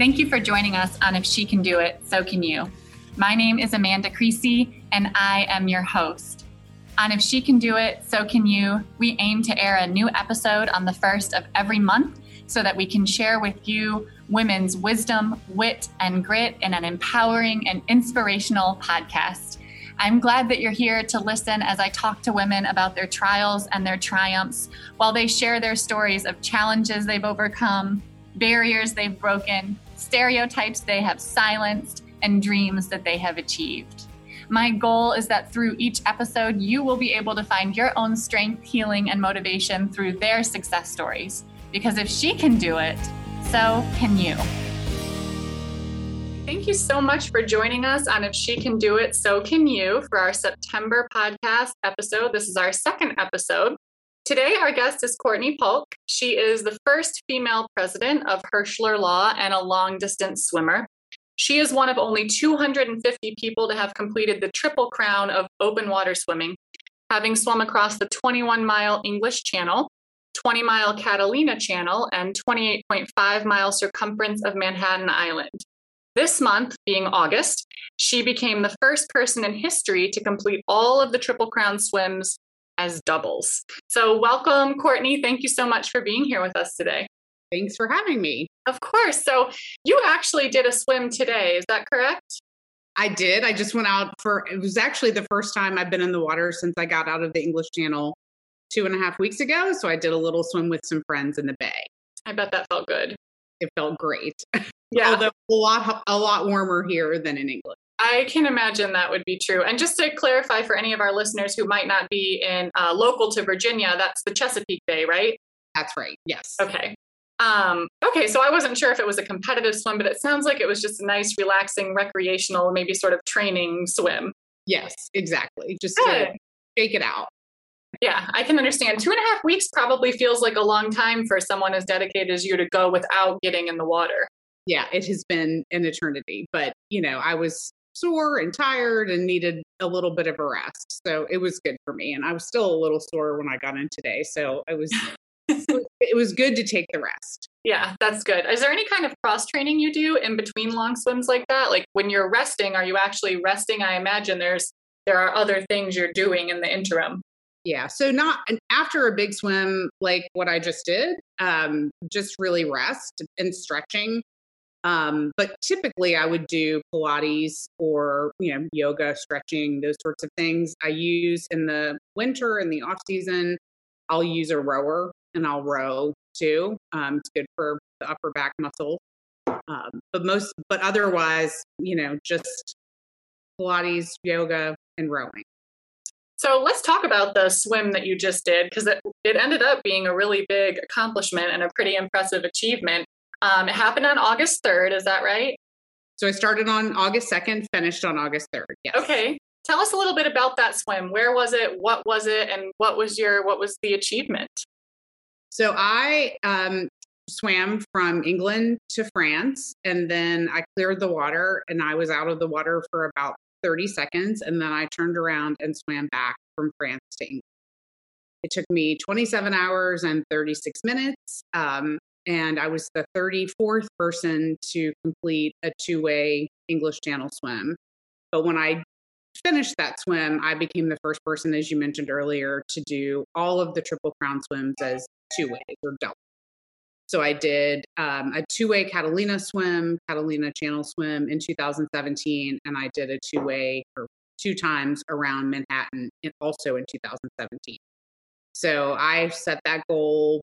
Thank you for joining us on If She Can Do It, So Can You. My name is Amanda Creasy, and I am your host. On If She Can Do It, So Can You, we aim to air a new episode on the first of every month so that we can share with you women's wisdom, wit, and grit in an empowering and inspirational podcast. I'm glad that you're here to listen as I talk to women about their trials and their triumphs while they share their stories of challenges they've overcome, barriers they've broken, stereotypes they have silenced, and dreams that they have achieved. My goal is that through each episode, you will be able to find your own strength, healing, and motivation through their success stories. Because if she can do it, so can you. Thank you so much for joining us on If She Can Do It, So Can You for our September podcast episode. This is our second episode. Today, our guest is Courtney Paulk. She is the first female president of Hirschler Law and a long distance swimmer. She is one of only 250 people to have completed the Triple Crown of open water swimming, having swum across the 21 mile English Channel, 20 mile Catalina Channel, and 28.5 mile circumference of Manhattan Island. This month, being August, she became the first person in history to complete all of the Triple Crown swims as doubles. So, welcome, Courtney. Thank you so much for being here with us today. Thanks for having me. Of course. So, you actually did a swim today. Is that correct? I did. I just went out for it was actually the first time I've been in the water since I got out of the English Channel two and a half weeks ago. So I did a little swim with some friends in the bay. I bet that felt good. It felt great. Yeah. Although a lot a lot warmer here than in England. I can imagine that would be true. And just to clarify for any of our listeners who might not be in uh, local to Virginia, that's the Chesapeake Bay, right? That's right. Yes. Okay. Um, okay, so I wasn't sure if it was a competitive swim, but it sounds like it was just a nice, relaxing, recreational, maybe sort of training swim. Yes, exactly. Just to shake it out. Yeah, I can understand. Two and a half weeks probably feels like a long time for someone as dedicated as you to go without getting in the water. Yeah, it has been an eternity. But, you know, I was sore and tired and needed a little bit of a rest. So it was good for me. And I was still a little sore when I got in today. So it was it was good to take the rest. Yeah, that's good. Is there any kind of cross training you do in between long swims like that? Like when you're resting, are you actually resting? I imagine there's there are other things you're doing in the interim. Yeah. So not after a big swim like what I just did, um, just really rest and stretching um, but typically, I would do Pilates or you know yoga, stretching, those sorts of things. I use in the winter and the off season. I'll use a rower and I'll row too. Um, it's good for the upper back muscle. Um, but most, but otherwise, you know, just Pilates, yoga, and rowing. So let's talk about the swim that you just did because it, it ended up being a really big accomplishment and a pretty impressive achievement. Um, it happened on August 3rd. Is that right? So I started on August 2nd, finished on August 3rd. Yes. Okay. Tell us a little bit about that swim. Where was it? What was it? And what was your what was the achievement? So I um, swam from England to France, and then I cleared the water, and I was out of the water for about 30 seconds, and then I turned around and swam back from France to England. It took me 27 hours and 36 minutes. Um, and I was the 34th person to complete a two way English Channel swim. But when I finished that swim, I became the first person, as you mentioned earlier, to do all of the Triple Crown swims as two ways or double. So I did um, a two way Catalina swim, Catalina Channel swim in 2017, and I did a two way or two times around Manhattan also in 2017. So I set that goal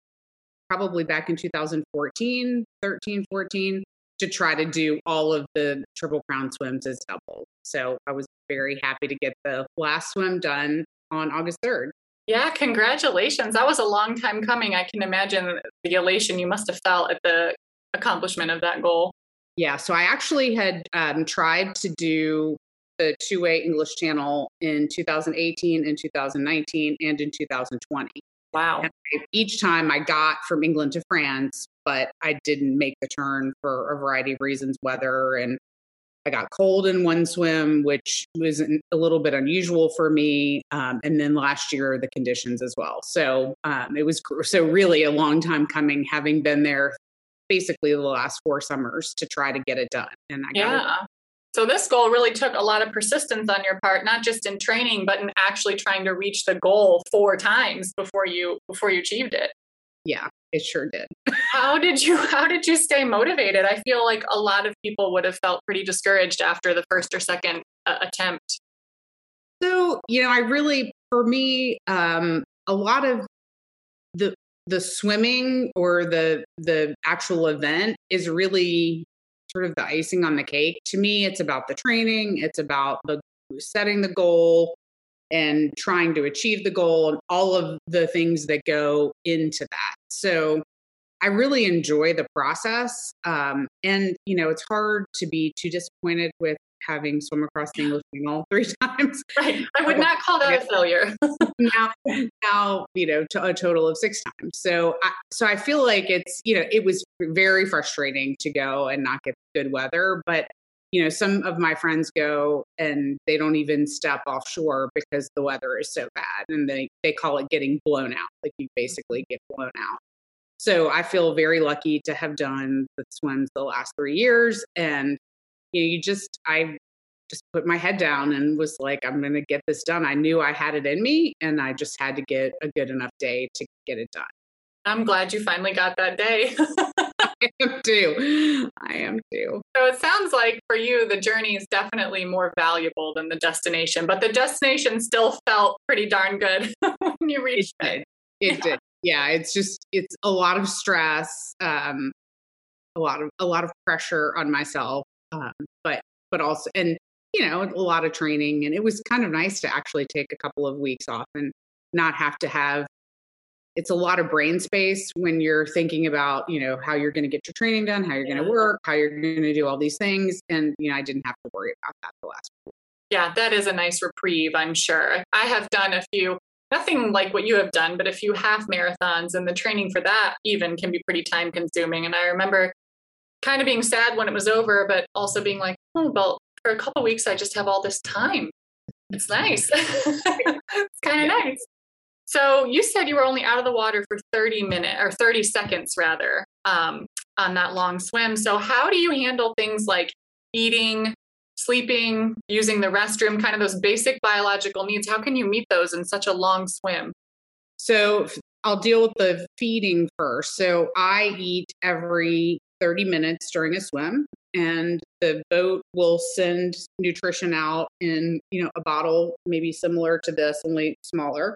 probably back in 2014, 13, 14 to try to do all of the Triple Crown swims as double. So I was very happy to get the last swim done on August 3rd. Yeah, congratulations. That was a long time coming. I can imagine the elation you must have felt at the accomplishment of that goal. Yeah, so I actually had um, tried to do the two way English channel in 2018 and 2019 and in 2020. Wow. I, each time I got from England to France, but I didn't make the turn for a variety of reasons, weather and I got cold in one swim, which was a little bit unusual for me. Um, and then last year, the conditions as well. So um, it was so really a long time coming, having been there basically the last four summers to try to get it done. And I yeah. So this goal really took a lot of persistence on your part, not just in training, but in actually trying to reach the goal four times before you before you achieved it. Yeah, it sure did. how did you how did you stay motivated? I feel like a lot of people would have felt pretty discouraged after the first or second uh, attempt. So, you know, I really for me um a lot of the the swimming or the the actual event is really sort of the icing on the cake. To me, it's about the training, it's about the setting the goal and trying to achieve the goal and all of the things that go into that. So I really enjoy the process. Um, and, you know, it's hard to be too disappointed with having swum across the English Channel three times. Right. I would not call that a failure. now, now, you know, to a total of six times. So, I, so I feel like it's, you know, it was very frustrating to go and not get good weather, but you know, some of my friends go and they don't even step offshore because the weather is so bad and they, they call it getting blown out. Like you basically get blown out. So I feel very lucky to have done the swims the last three years. And you know, you just I just put my head down and was like, I'm gonna get this done. I knew I had it in me and I just had to get a good enough day to get it done. I'm glad you finally got that day. I am too. I am too. So it sounds like for you, the journey is definitely more valuable than the destination, but the destination still felt pretty darn good when you reached it. Did. It yeah. did. Yeah, it's just it's a lot of stress, um, a lot of a lot of pressure on myself, um, but but also and you know a lot of training, and it was kind of nice to actually take a couple of weeks off and not have to have it's a lot of brain space when you're thinking about you know how you're going to get your training done how you're going to work how you're going to do all these things and you know i didn't have to worry about that the last week. yeah that is a nice reprieve i'm sure. I have done a few nothing like what you have done but a few half marathons and the training for that even can be pretty time consuming and i remember kind of being sad when it was over but also being like oh well for a couple weeks i just have all this time. It's nice. It's kind of nice so you said you were only out of the water for 30 minutes or 30 seconds rather um, on that long swim. So how do you handle things like eating, sleeping, using the restroom, kind of those basic biological needs? How can you meet those in such a long swim? So I'll deal with the feeding first. So I eat every 30 minutes during a swim and the boat will send nutrition out in you know a bottle maybe similar to this only smaller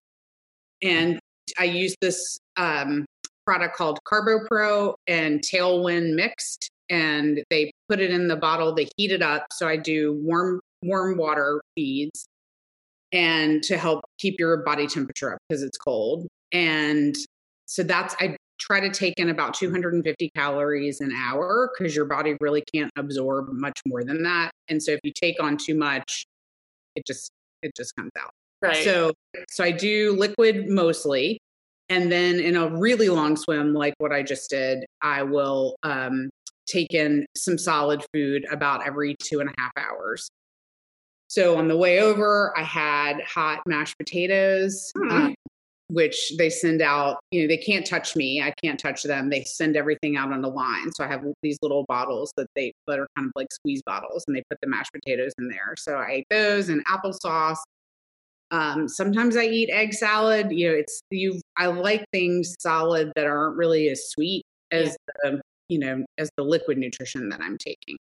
and I use this um, product called CarboPro and Tailwind mixed, and they put it in the bottle. They heat it up, so I do warm warm water feeds, and to help keep your body temperature up because it's cold. And so that's I try to take in about 250 calories an hour because your body really can't absorb much more than that. And so if you take on too much, it just it just comes out. Right. So so I do liquid mostly. And then in a really long swim, like what I just did, I will um, take in some solid food about every two and a half hours. So on the way over, I had hot mashed potatoes, mm-hmm. um, which they send out. You know, they can't touch me. I can't touch them. They send everything out on the line. So I have these little bottles that they that are kind of like squeeze bottles, and they put the mashed potatoes in there. So I ate those and applesauce um, sometimes I eat egg salad. You know, it's you. I like things solid that aren't really as sweet as yeah. the you know as the liquid nutrition that I'm taking.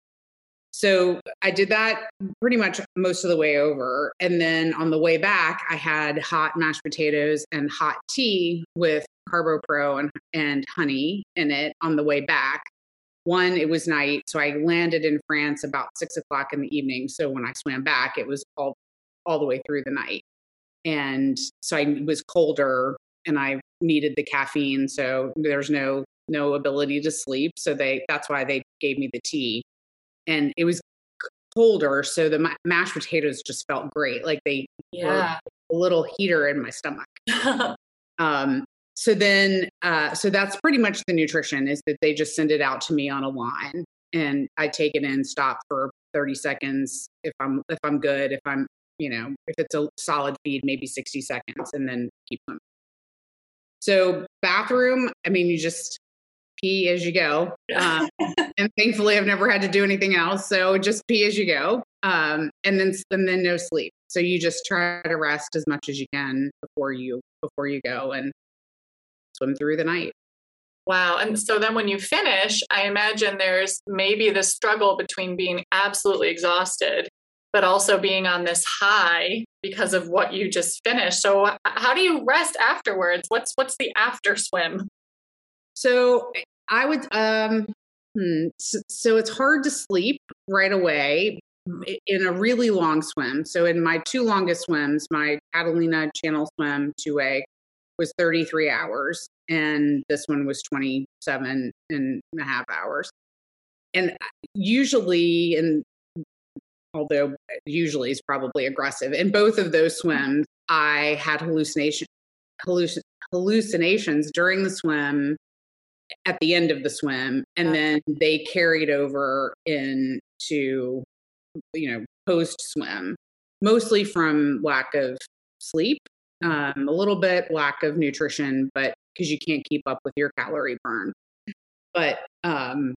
So I did that pretty much most of the way over, and then on the way back, I had hot mashed potatoes and hot tea with CarboPro and and honey in it on the way back. One, it was night, so I landed in France about six o'clock in the evening. So when I swam back, it was all all the way through the night and so I was colder and I needed the caffeine. So there's no no ability to sleep. So they that's why they gave me the tea, and it was colder, so the ma- mashed potatoes just felt great. Like they yeah. were a little heater in my stomach. um, so then, uh, so that's pretty much the nutrition is that they just send it out to me on a line, and I take it in, stop for 30 seconds if I'm if I'm good. If I'm you know, if it's a solid feed, maybe 60 seconds and then keep them. So, bathroom, I mean, you just pee as you go. Um, and thankfully, I've never had to do anything else. So just pee as you go. Um, and then and then no sleep. So you just try to rest as much as you can before you before you go and swim through the night. Wow. And so then when you finish, I imagine there's maybe the struggle between being absolutely exhausted, but also being on this high because of what you just finished. So how do you rest afterwards? What's what's the after swim? So I would um hmm, so, so it's hard to sleep right away in a really long swim. So in my two longest swims, my Catalina Channel swim 2A was 33 hours and this one was 27 and a half hours. And usually and although usually is probably aggressive. In both of those swims, I had hallucination halluc- hallucinations during the swim at the end of the swim and then they carried over into you know post swim mostly from lack of sleep um, a little bit lack of nutrition but because you can't keep up with your calorie burn. But um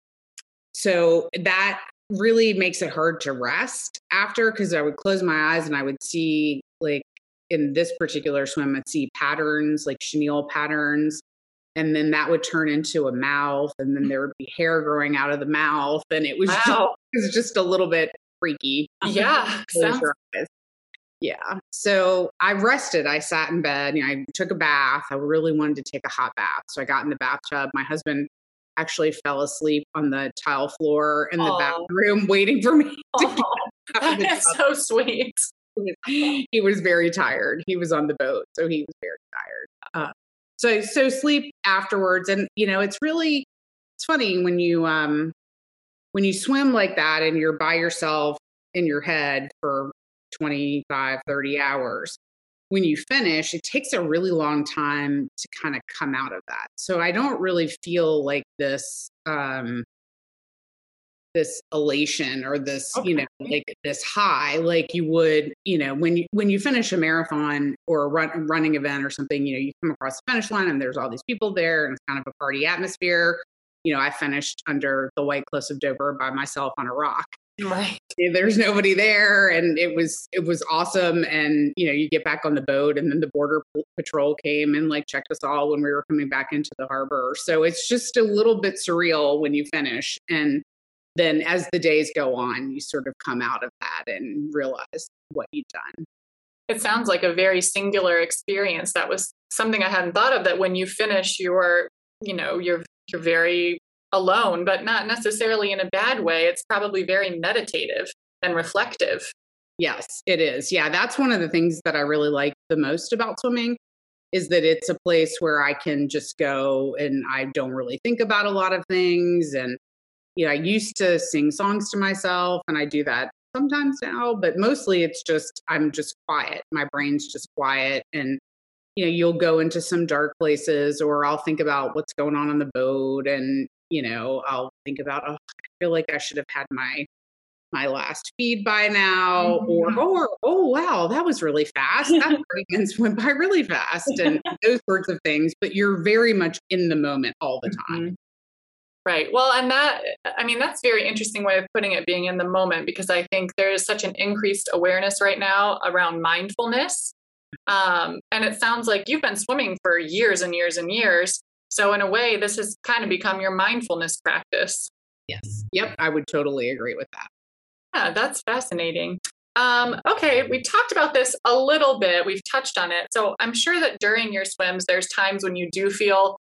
so that really makes it hard to rest after because i would close my eyes and i would see like in this particular swim i'd see patterns like chenille patterns and then that would turn into a mouth and then mm. there would be hair growing out of the mouth and it was, wow. just, it was just a little bit freaky. Yeah sounds- yeah so i rested i sat in bed you know, i took a bath i really wanted to take a hot bath so i got in the bathtub my husband actually fell asleep on the tile floor in the oh. bathroom waiting for me that is so sweet. He was very tired. He was on the boat so he was very tired. Uh, so so sleep afterwards and you know it's really it's funny when you um when you swim like that and you're by yourself in your head for 25 30 hours when you finish it takes a really long time to kind of come out of that. So i don't really feel like this um this elation or this okay. you know like this high like you would you know when you when you finish a marathon or a run, running event or something you know you come across the finish line and there's all these people there and it's kind of a party atmosphere. You know i finished under the white cliffs of dover by myself on a rock right there's nobody there and it was it was awesome and you know you get back on the boat and then the border patrol came and like checked us all when we were coming back into the harbor so it's just a little bit surreal when you finish and then as the days go on, you sort of come out of that and realize what you've done. It sounds like a very singular experience. That was something I hadn't thought of that when you finish you're, you know, you're you're very alone, but not necessarily in a bad way. It's probably very meditative and reflective. Yes, it is. Yeah, that's one of the things that I really like the most about swimming is that it's a place where I can just go and I don't really think about a lot of things and you know, I used to sing songs to myself and I do that sometimes now, but mostly it's just, I'm just quiet. My brain's just quiet. And, you know, you'll go into some dark places or I'll think about what's going on on the boat. And, you know, I'll think about, oh, I feel like I should have had my, my last feed by now mm-hmm. or or oh wow that was really fast that fragrance went by really fast and those sorts of things but you're very much in the moment all the time mm-hmm. Right. Well, and that, I mean, that's very interesting way of putting it, being in the moment, because I think there is such an increased awareness right now around mindfulness. Um, and it sounds like you've been swimming for years and years and years. So, in a way, this has kind of become your mindfulness practice. Yes. Yep. I would totally agree with that. Yeah, that's fascinating. Um, okay, we talked about this a little bit. We've touched on it. So I'm sure that during your swims, there's times when you do feel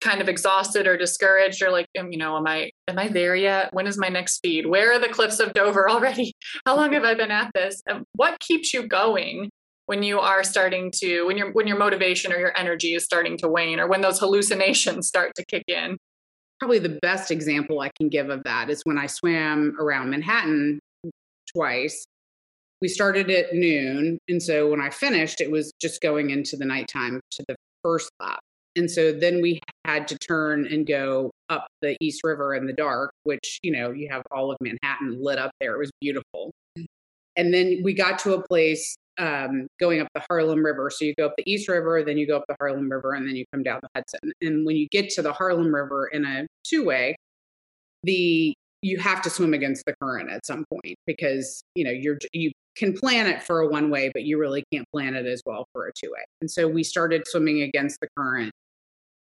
kind of exhausted or discouraged or like you know am i am i there yet when is my next speed where are the cliffs of dover already how long have i been at this and what keeps you going when you are starting to when your when your motivation or your energy is starting to wane or when those hallucinations start to kick in probably the best example i can give of that is when i swam around manhattan twice we started at noon and so when i finished it was just going into the nighttime to the first lap and so then we had to turn and go up the East River in the dark, which, you know, you have all of Manhattan lit up there. It was beautiful. Mm. And then we got to a place um, going up the Harlem River. So you go up the East River, then you go up the Harlem River, and then you come down the Hudson. And when you get to the Harlem River in a two way, the you have to swim against the current at some point because you know you're you can plan it for a one way, but you really can't plan it as well for a two way. And so we started swimming against the current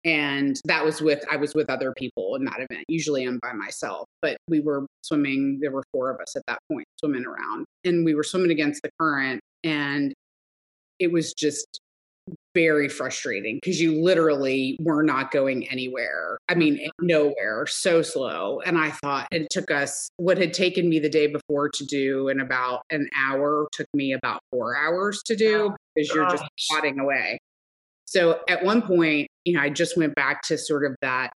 and that was with i was with other people in that event. Usually i'm by myself but we were swimming there were four of us at that point swimming around and we were swimming against the current and it was just very frustrating because you literally were not going anywhere i mean nowhere so slow and i thought it took us what had taken me the day before to do in about an hour took me about four hours to do oh, because you're just plodding away so at one point, you know, I just went back to sort of that,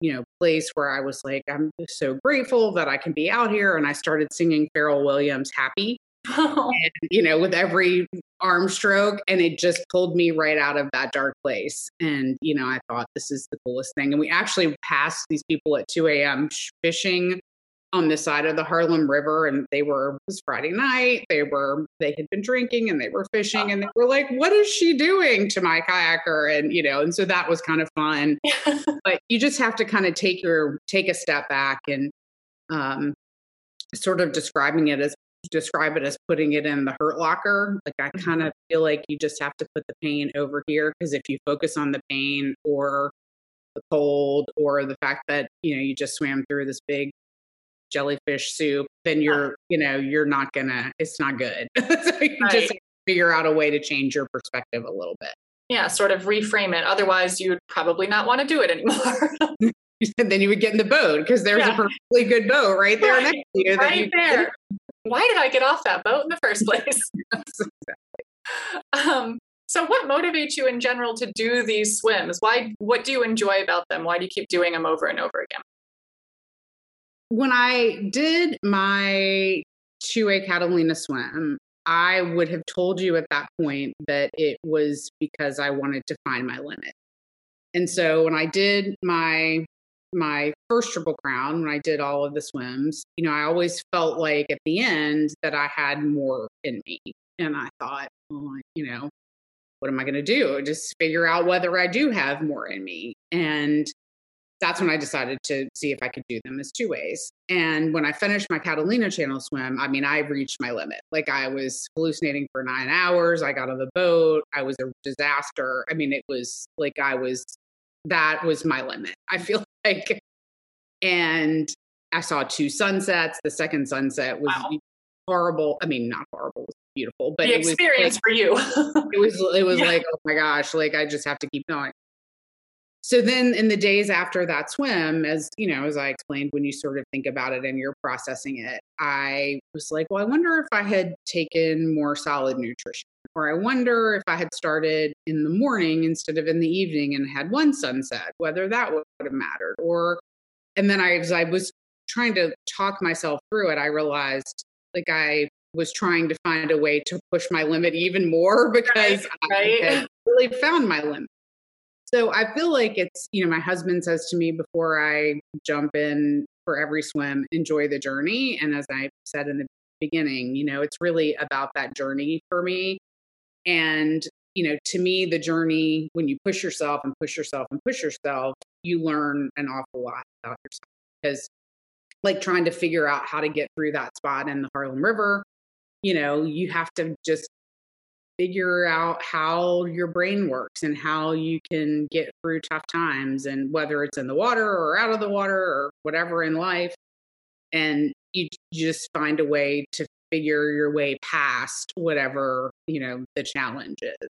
you know, place where I was like, I'm so grateful that I can be out here. And I started singing Pharrell Williams Happy. and, you know, with every arm stroke, and it just pulled me right out of that dark place. And, you know, I thought this is the coolest thing. And we actually passed these people at 2 a.m. fishing on the side of the Harlem River and they were it was Friday night. They were they had been drinking and they were fishing and they were like, What is she doing to my kayaker? And you know, and so that was kind of fun. but you just have to kind of take your take a step back and um sort of describing it as describe it as putting it in the hurt locker. Like I kind of mm-hmm. feel like you just have to put the pain over here because if you focus on the pain or the cold or the fact that you know you just swam through this big jellyfish soup, then you're, you know, you're not gonna, it's not good. so you right. just figure out a way to change your perspective a little bit. Yeah, sort of reframe it. Otherwise, you'd probably not want to do it anymore. and then you would get in the boat because there's yeah. a perfectly good boat right there right. next to you. Right you there. Why did I get off that boat in the first place? exactly. Um, so, what motivates you in general to do these swims? Why? What do you enjoy about them? Why do you keep doing them over and over again? When I did my 2A Catalina swim, I would have told you at that point that it was because I wanted to find my limit. And so when I did my my first triple crown, when I did all of the swims, you know, I always felt like at the end that I had more in me. And I thought, well, you know, what am I going to do? Just figure out whether I do have more in me. And that's when I decided to see if I could do them as two ways. And when I finished my Catalina channel swim, I mean, I reached my limit. Like I was hallucinating for nine hours. I got on the boat. I was a disaster. I mean, it was like I was, that was my limit. I feel like, and I saw two sunsets. The second sunset was wow. horrible. I mean, not horrible, beautiful, but the experience like, for you. it was, it was yeah. like, oh my gosh, like I just have to keep going so then in the days after that swim as you know as i explained when you sort of think about it and you're processing it i was like well i wonder if i had taken more solid nutrition or i wonder if i had started in the morning instead of in the evening and had one sunset whether that would have mattered or and then i as i was trying to talk myself through it i realized like i was trying to find a way to push my limit even more because right, right. i had really found my limit so I feel like it's, you know, my husband says to me before I jump in for every swim, enjoy the journey. And as I said in the beginning, you know, it's really about that journey for me. And, you know, to me, the journey, when you push yourself and push yourself and push yourself, you learn an awful lot about yourself. Because, like, trying to figure out how to get through that spot in the Harlem River, you know, you have to just figure out how your brain works and how you can get through tough times and whether it's in the water or out of the water or whatever in life. And you just find a way to figure your way past whatever you know the challenge is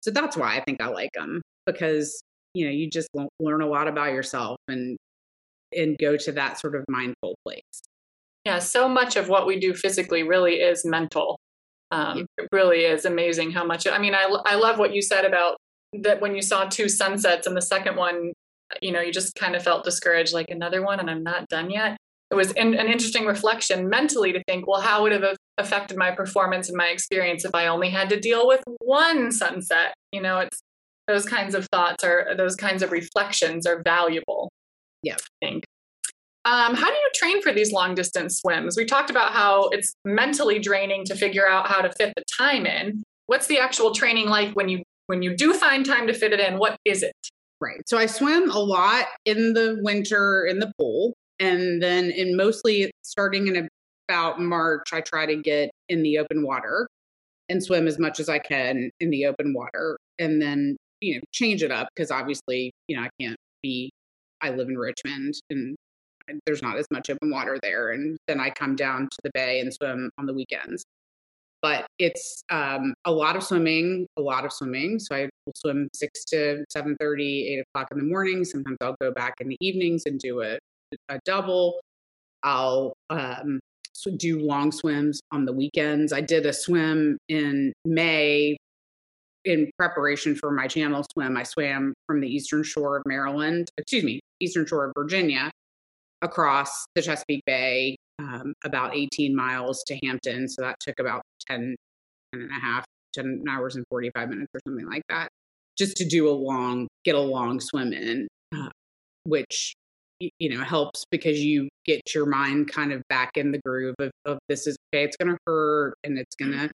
so that's why i think i like them because you know you just learn a lot about yourself and and go to that sort of mindful place. Yeah so much of what we do physically really is mental um, it really is amazing how much. I mean, I I love what you said about that when you saw two sunsets and the second one, you know, you just kind of felt discouraged, like another one, and I'm not done yet. It was an, an interesting reflection mentally to think, well, how would it have affected my performance and my experience if I only had to deal with one sunset? You know, it's those kinds of thoughts are those kinds of reflections are valuable. Yeah, I think. Um, how do you train for these long distance swims? We talked about how it's mentally draining to figure out how to fit the time in. What's the actual training like when you when you do find time to fit it in? What is it? Right. So I swim a lot in the winter in the pool, and then in mostly starting in about March, I try to get in the open water and swim as much as I can in the open water, and then you know change it up because obviously you know I can't be. I live in Richmond and there's not as much open water there. And then I come down to the bay and swim on the weekends. But it's um, a lot of swimming, a lot of swimming. So I will swim six to 7 30, 8 o'clock in the morning. Sometimes I'll go back in the evenings and do a, a double. I'll um, do long swims on the weekends. I did a swim in May in preparation for my channel swim. I swam from the eastern shore of Maryland, excuse me, eastern shore of Virginia across the Chesapeake Bay, um, about 18 miles to Hampton. So that took about 10, 10 and a half, 10 hours and 45 minutes or something like that, just to do a long, get a long swim in, uh, which, you know, helps because you get your mind kind of back in the groove of, of this is okay, it's going to hurt and it's going to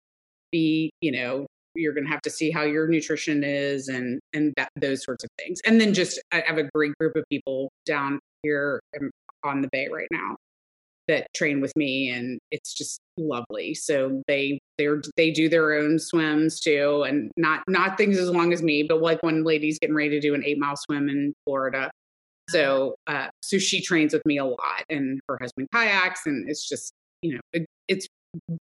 be, you know, you're going to have to see how your nutrition is and and that, those sorts of things and then just i have a great group of people down here on the bay right now that train with me and it's just lovely. So they they're they do their own swims too and not not things as long as me but like one lady's getting ready to do an eight mile swim in florida. So uh so she trains with me a lot and her husband kayaks and it's just you know it, it's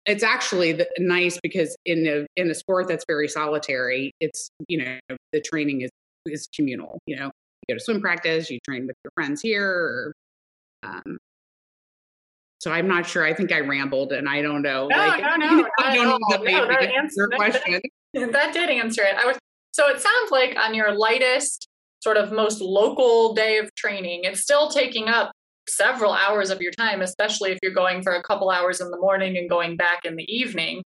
it's actually the, nice because in a in a sport that's very solitary it's you know the training is is communal you know. You go to swim practice you train with your friends here or um, so I'm not sure. I think I rambled, and I don't know. No, like, no, no. I don't know that, no, that, answer, your question. That, that did answer it. I was so it sounds like on your lightest, sort of most local day of training, it's still taking up several hours of your time, especially if you're going for a couple hours in the morning and going back in the evening.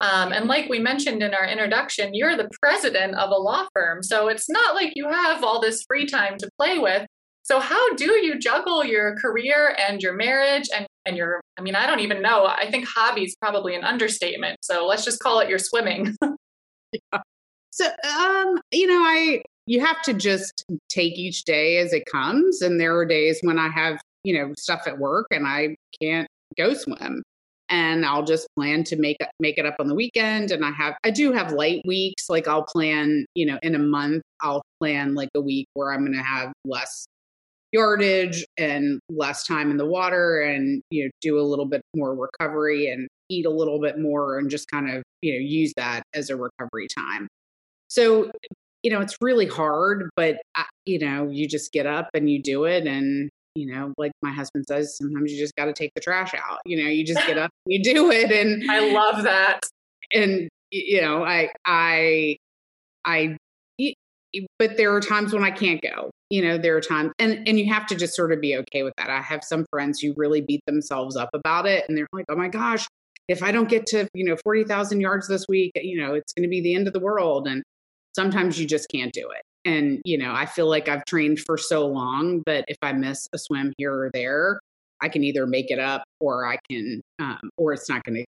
Um, and like we mentioned in our introduction, you're the president of a law firm. So it's not like you have all this free time to play with. So how do you juggle your career and your marriage and and your I mean I don't even know. I think hobby is probably an understatement. So let's just call it your swimming. yeah. So um you know I you have to just take each day as it comes and there are days when I have, you know, stuff at work and I can't go swim and I'll just plan to make make it up on the weekend. And I have I do have light weeks. Like I'll plan, you know, in a month I'll plan like a week where I'm going to have less yardage and less time in the water and you know do a little bit more recovery and eat a little bit more and just kind of you know use that as a recovery time. So you know it's really hard but you know you just get up and you do it and you know like my husband says sometimes you just got to take the trash out you know you just get up you do it and i love that. and you know i i i but there are times when I can't go. You know, there are times and and you have to just sort of be okay with that. I have some friends who really beat themselves up about it and they're like, "Oh my gosh, if I don't get to, you know, 40,000 yards this week, you know, it's going to be the end of the world." And sometimes you just can't do it. And, you know, I feel like I've trained for so long that if I miss a swim here or there, I can either make it up or I can um, or it's not going to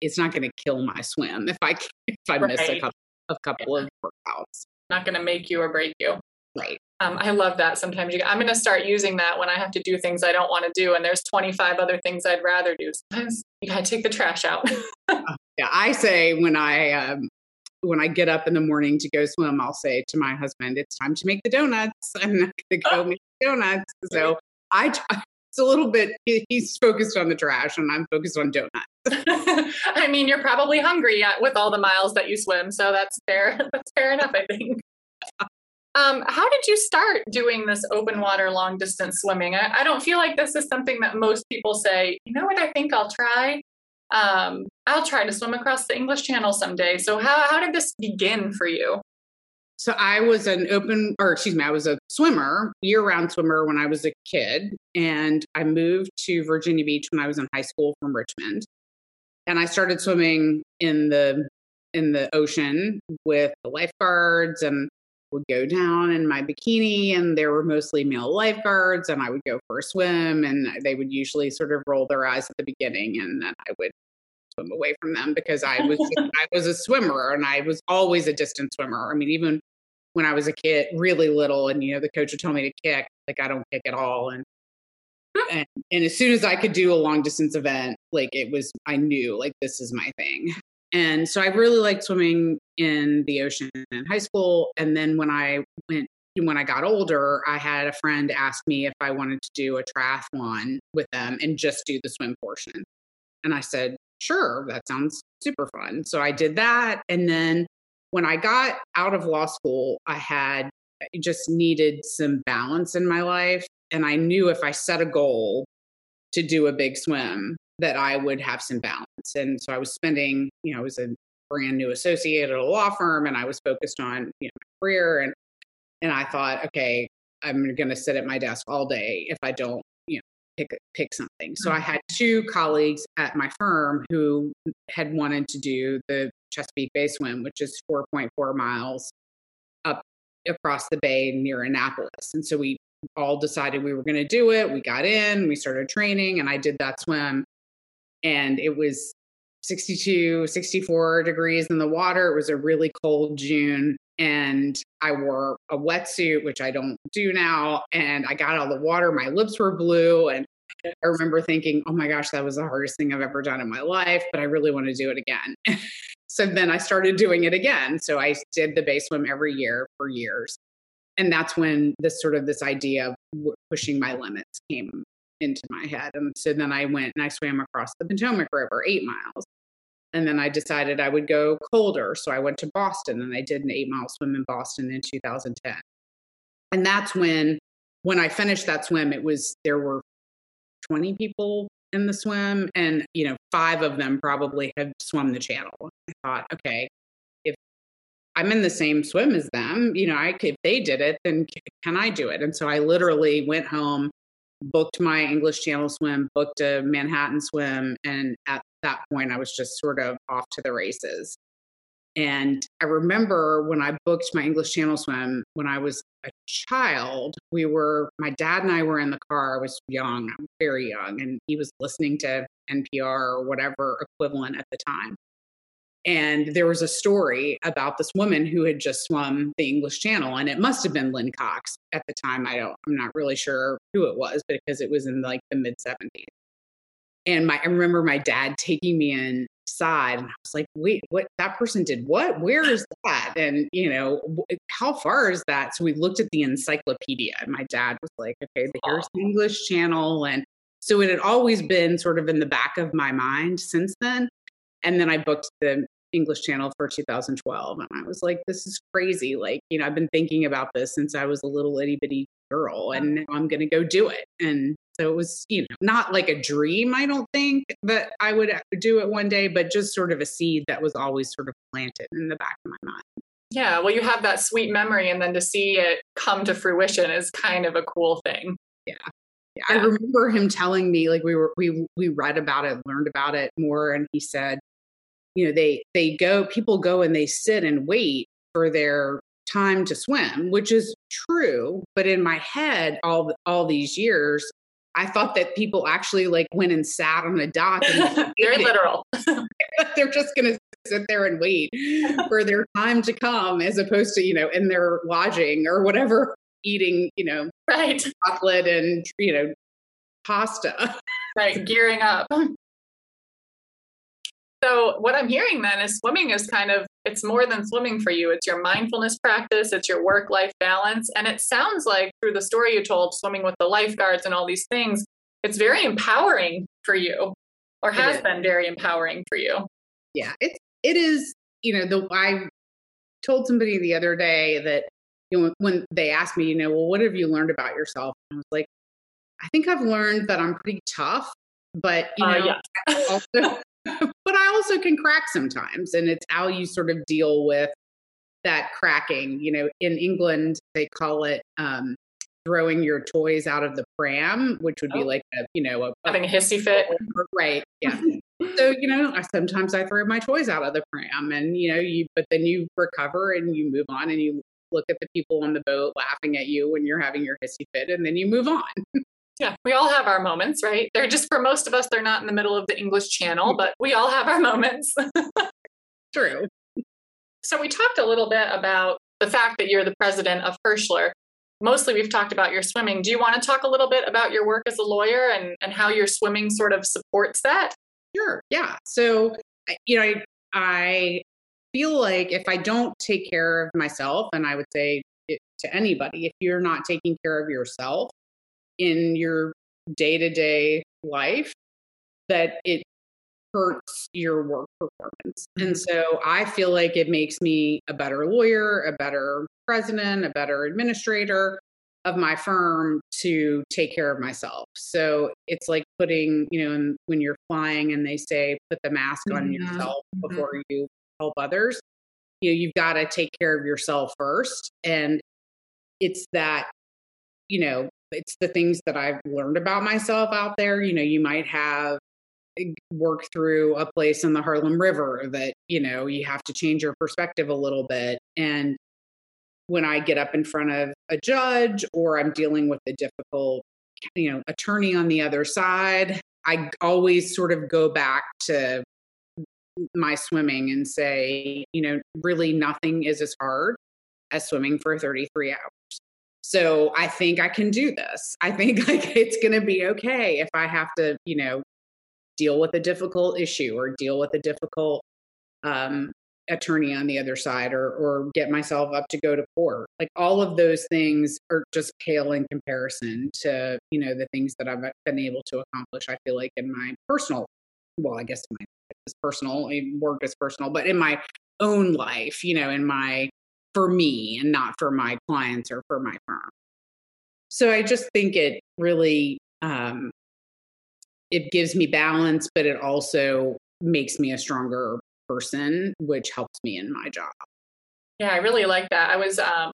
it's not going to kill my swim if I if I right. miss a couple a couple yeah. of workouts not going to make you or break you. Right. Um, I love that. Sometimes you, I'm going to start using that when I have to do things I don't want to do, and there's 25 other things I'd rather do. Sometimes you got to take the trash out. yeah, I say when I um, when I get up in the morning to go swim, I'll say to my husband, "It's time to make the donuts. I'm not going to go make donuts." So I, it's a little bit. He's focused on the trash, and I'm focused on donuts. I mean, you're probably hungry with all the miles that you swim, so that's fair. That's fair enough, I think. Um, how did you start doing this open water long distance swimming? I, I, don't feel like this is something that most people say, you know what, I think I'll try. Um, I'll try to swim across the English Channel someday. So, how, how did this begin for you? So, I was an open, or excuse me, I was a swimmer, year round swimmer when I was a kid. And I moved to Virginia Beach when I was in high school from Richmond and I started swimming in the in the ocean with the lifeguards and would go down in my bikini and there were mostly male lifeguards and I would go for a swim and they would usually sort of roll their eyes at the beginning and then I would swim away from them because I was I was a swimmer and I was always a distance swimmer. I mean even when I was a kid, really little and you know the coach would tell me to kick, like I don't kick at all and and, and as soon as I could do a long distance event, like it was I knew like this is my thing. And so I really liked swimming in the ocean in high school. And then when I went, when I got older, I had a friend ask me if I wanted to do a triathlon with them and just do the swim portion. And I said, sure, that sounds super fun. So I did that. And then when I got out of law school, I had just needed some balance in my life. And I knew if I set a goal to do a big swim, that I would have some balance. And so I was spending, you know, I was a brand new associate at a law firm and I was focused on, you know, my career and and I thought, okay, I'm going to sit at my desk all day if I don't, pick pick something. So I mm-hmm. had two colleagues at my firm who had wanted to do the Chesapeake Bay Swim, which is 4.4 miles up across the bay near Annapolis. And so we all decided we were going to do it. We got in, we started training, and I did that swim and it was 62, 64 degrees in the water. It was a really cold June. And I wore a wetsuit, which I don't do now. And I got out of the water. My lips were blue. And I remember thinking, oh my gosh, that was the hardest thing I've ever done in my life, but I really want to do it again. so then I started doing it again. So I did the bay swim every year for years. And that's when this sort of this idea of pushing my limits came into my head. And so then I went and I swam across the Potomac River, eight miles. And then I decided I would go colder. So I went to Boston and I did an eight mile swim in Boston in 2010. And that's when, when I finished that swim, it was, there were 20 people in the swim and, you know, five of them probably had swum the channel. I thought, okay, if I'm in the same swim as them, you know, I, if they did it, then can I do it? And so I literally went home booked my English Channel swim, booked a Manhattan swim, and at that point, I was just sort of off to the races. And I remember when I booked my English Channel swim when I was a child, we were, my dad and I were in the car. I was young, very young, and he was listening to NPR or whatever equivalent at the time. And there was a story about this woman who had just swum the English Channel, and it must have been Lynne Cox at the time. I don't, I'm not really sure who it was, because it was in like the mid 70s. And my, I remember my dad taking me inside, and I was like, "Wait, what? That person did what? Where is that? And you know, how far is that?" So we looked at the encyclopedia, and my dad was like, "Okay, here's the English Channel," and so it had always been sort of in the back of my mind since then. And then I booked the English channel for 2012. And I was like, this is crazy. Like, you know, I've been thinking about this since I was a little itty bitty girl and I'm going to go do it. And so it was, you know, not like a dream, I don't think that I would uh, do it one day, but just sort of a seed that was always sort of planted in the back of my mind. Yeah, well, you have that sweet memory, and then to see it come to fruition is kind of a cool thing. Yeah. yeah. I remember him telling me, like, we were, we, we read about it, learned about it more, and he said, you know they they go people go and they sit and wait for their time to swim which is true but in my head all all these years i thought that people actually like went and sat on a dock and very literal. They're just going to sit there and wait for their time to come as opposed to you know in their lodging or whatever eating you know right. chocolate and you know pasta. Right gearing up so what I'm hearing then is swimming is kind of it's more than swimming for you. It's your mindfulness practice, it's your work life balance. And it sounds like through the story you told, swimming with the lifeguards and all these things, it's very empowering for you or has been very empowering for you. Yeah, it it is, you know, the I told somebody the other day that you know when they asked me, you know, well, what have you learned about yourself? And I was like, I think I've learned that I'm pretty tough, but you uh, know, uh, yeah. also but I also can crack sometimes. And it's how you sort of deal with that cracking. You know, in England, they call it um, throwing your toys out of the pram, which would be oh. like a, you know, a, having a hissy fit. Right. Yeah. so, you know, I, sometimes I throw my toys out of the pram and, you know, you, but then you recover and you move on and you look at the people on the boat laughing at you when you're having your hissy fit, and then you move on. Yeah, we all have our moments, right? They're just for most of us, they're not in the middle of the English channel, mm. but we all have our moments. True. So, we talked a little bit about the fact that you're the president of Hirschler. Mostly, we've talked about your swimming. Do you want to talk a little bit about your work as a lawyer and, and how your swimming sort of supports that? Sure. Yeah. So, you know, I, I feel like if I don't take care of myself, and I would say it to anybody, if you're not taking care of yourself in your day to day life, that it hurts your work performance. Mm-hmm. And so I feel like it makes me a better lawyer, a better president, a better administrator of my firm to take care of myself. So it's like putting, you know, when you're flying and they say put the mask on mm-hmm. yourself mm-hmm. before you help others, you know, you've got to take care of yourself first. And it's that, you know, it's the things that I've learned about myself out there. You know, you might have eh, worked through a place in the Harlem River that, you know, you have to change your perspective a little bit. And when I get up in front of a judge or I'm dealing with a difficult, you know, attorney on the other side, I always sort of go back to my swimming and say, you know, really nothing is as hard as swimming for 33 hours. So I think I can do this. I think like it's going to be okay if I have to, you know, deal with a difficult issue or deal with a difficult um, attorney on the other side or or get myself up to go to court like all of those things are just pale in comparison to you know the things that i've been able to accomplish i feel like in my personal well i guess in my personal work is personal but in my own life you know in my for me and not for my clients or for my firm so i just think it really um it gives me balance but it also makes me a stronger person, which helps me in my job. Yeah, I really like that. I was um,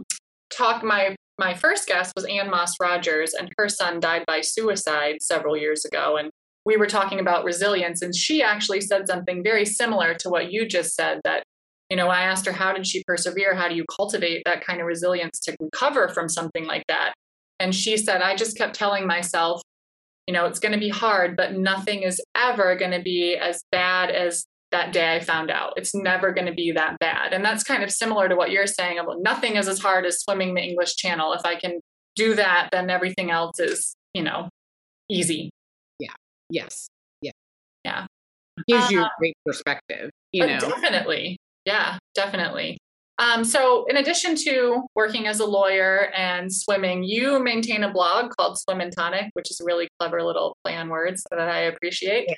talk my my first guest was Anne Moss Rogers, and her son died by suicide several years ago, and we were talking about resilience, and she actually said something very similar to what you just said. That you know, I asked her how did she persevere? How do you cultivate that kind of resilience to recover from something like that? And she said, I just kept telling myself, you know, it's going to be hard, but nothing is ever going to be as bad as that day I found out. It's never going to be that bad. And that's kind of similar to what you're saying about nothing is as hard as swimming the English Channel. If I can do that, then everything else is, you know, easy. Yeah. Yes. Yeah. Yeah. Gives you uh, great perspective, you know. Definitely. Yeah, definitely. Um, so, in addition to working as a lawyer and swimming, you maintain a blog called Swim and Tonic, which is a really clever little play on words that I appreciate.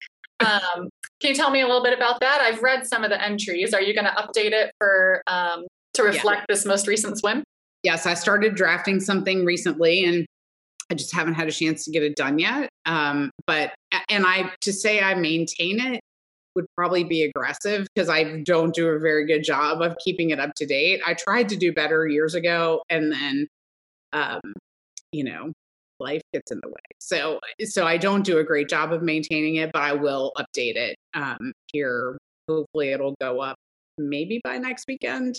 Um, can you tell me a little bit about that? I've read some of the entries. Are you going to update it for um, to reflect yeah. this most recent swim? Yes, I started drafting something recently, and I just haven't had a chance to get it done yet. Um, but and I to say I maintain it would probably be aggressive because I don't do a very good job of keeping it up to date. I tried to do better years ago, and then, um, you know, life gets in the way. So so I don't do a great job of maintaining it, but I will update it um, here. Hopefully, it'll go up maybe by next weekend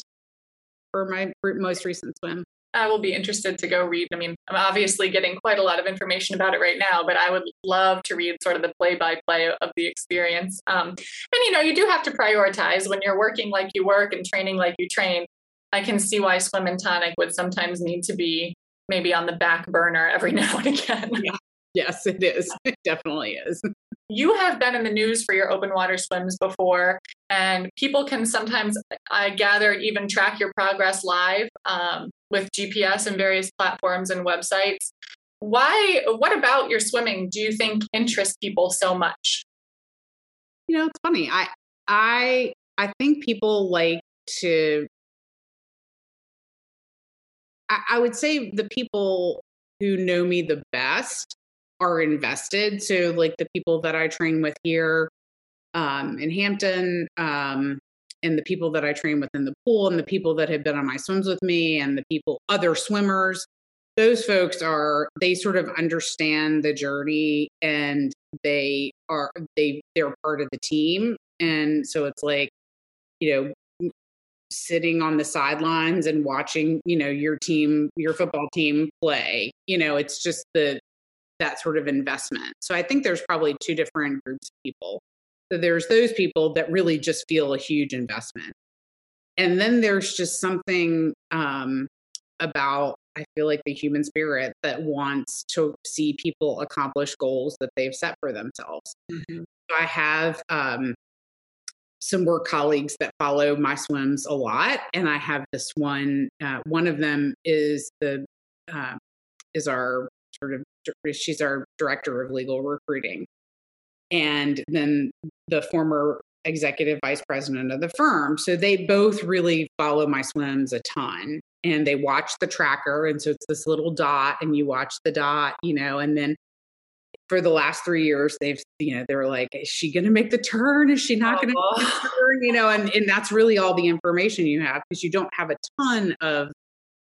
for my most recent swim. I will be interested to go read. I mean, I'm obviously getting quite a lot of information about it right now, but I would love to read sort of the play by play of the experience. Um, and, you know, you do have to prioritize when you're working like you work and training like you train. I can see why swim and tonic would sometimes need to be maybe on the back burner every now and again. Yeah. Yes, it is. It definitely is. You have been in the news for your open water swims before, and people can sometimes, I gather, even track your progress live um, with GPS and various platforms and websites. Why? What about your swimming do you think interests people so much? You know, it's funny. I I I think people like to I, I would say the people who know me the best are invested. So, like the people that I train with here um, in Hampton, um, and the people that I train with in the pool, and the people that have been on my swims with me, and the people, other swimmers, those folks are they sort of understand the journey and they are they they're part of the team and so it's like you know sitting on the sidelines and watching, you know, your team, your football team play. You know, it's just the that sort of investment. So I think there's probably two different groups of people. So there's those people that really just feel a huge investment. And then there's just something um, about, I feel like the human spirit that wants to see people accomplish goals that they've set for themselves. Mm-hmm. I have um, some work colleagues that follow my swims a lot, and I have this one. Uh, one of them is the uh, is our sort of she's our director of legal recruiting, and then the former executive vice president of the firm. So they both really follow my swims a ton and they watch the tracker. And so it's this little dot, and you watch the dot, you know, and then for the last three years, they've, you know, they were like, is she going to make the turn? Is she not going to turn? You know, and, and that's really all the information you have because you don't have a ton of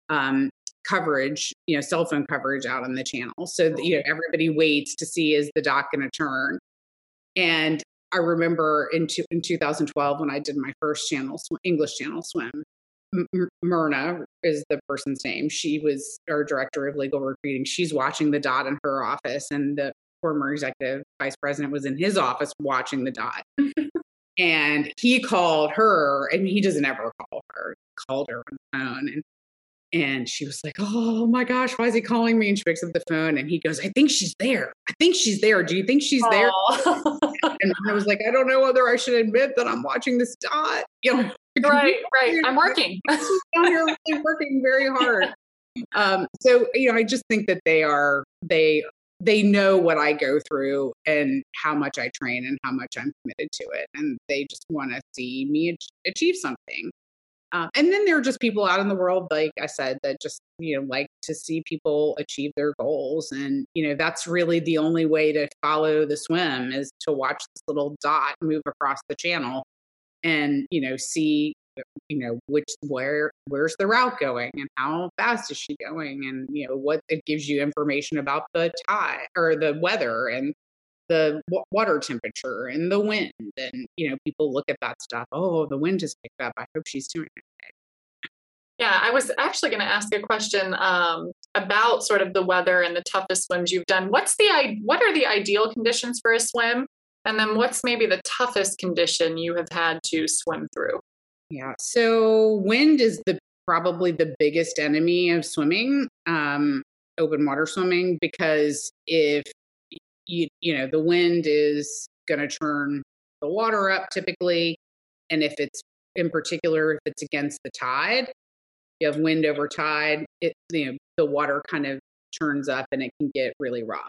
um, coverage, you know, cell phone coverage out on the channel. So, you know, everybody waits to see is the doc going to turn. And I remember in, two, in 2012 when I did my first channel, English channel swim, M- Myrna is the person's name. She was our director of legal recruiting. She's watching the dot in her office, and the former executive vice president was in his office watching the dot. and he called her, and he doesn't ever call her. He called her on the phone, and and she was like, "Oh my gosh, why is he calling me?" And she picks up the phone, and he goes, "I think she's there. I think she's there. Do you think she's there?" and I was like, "I don't know whether I should admit that I'm watching this dot." You know, right, right. I'm working. down here really working very hard. Um, so you know, I just think that they are they they know what I go through and how much I train and how much I'm committed to it, and they just want to see me achieve something. Um, and then there are just people out in the world, like I said, that just you know like to see people achieve their goals, and you know that's really the only way to follow the swim is to watch this little dot move across the channel, and you know see you know which where where's the route going and how fast is she going and you know what it gives you information about the tide or the weather and the w- water temperature and the wind and you know people look at that stuff oh the wind just picked up. I hope she's doing it yeah i was actually going to ask a question um, about sort of the weather and the toughest swims you've done. What's the what are the ideal conditions for a swim? And then what's maybe the toughest condition you have had to swim through? Yeah so wind is the probably the biggest enemy of swimming um, open water swimming because if you you know the wind is going to turn the water up typically and if it's in particular if it's against the tide you have wind over tide it you know the water kind of turns up and it can get really rough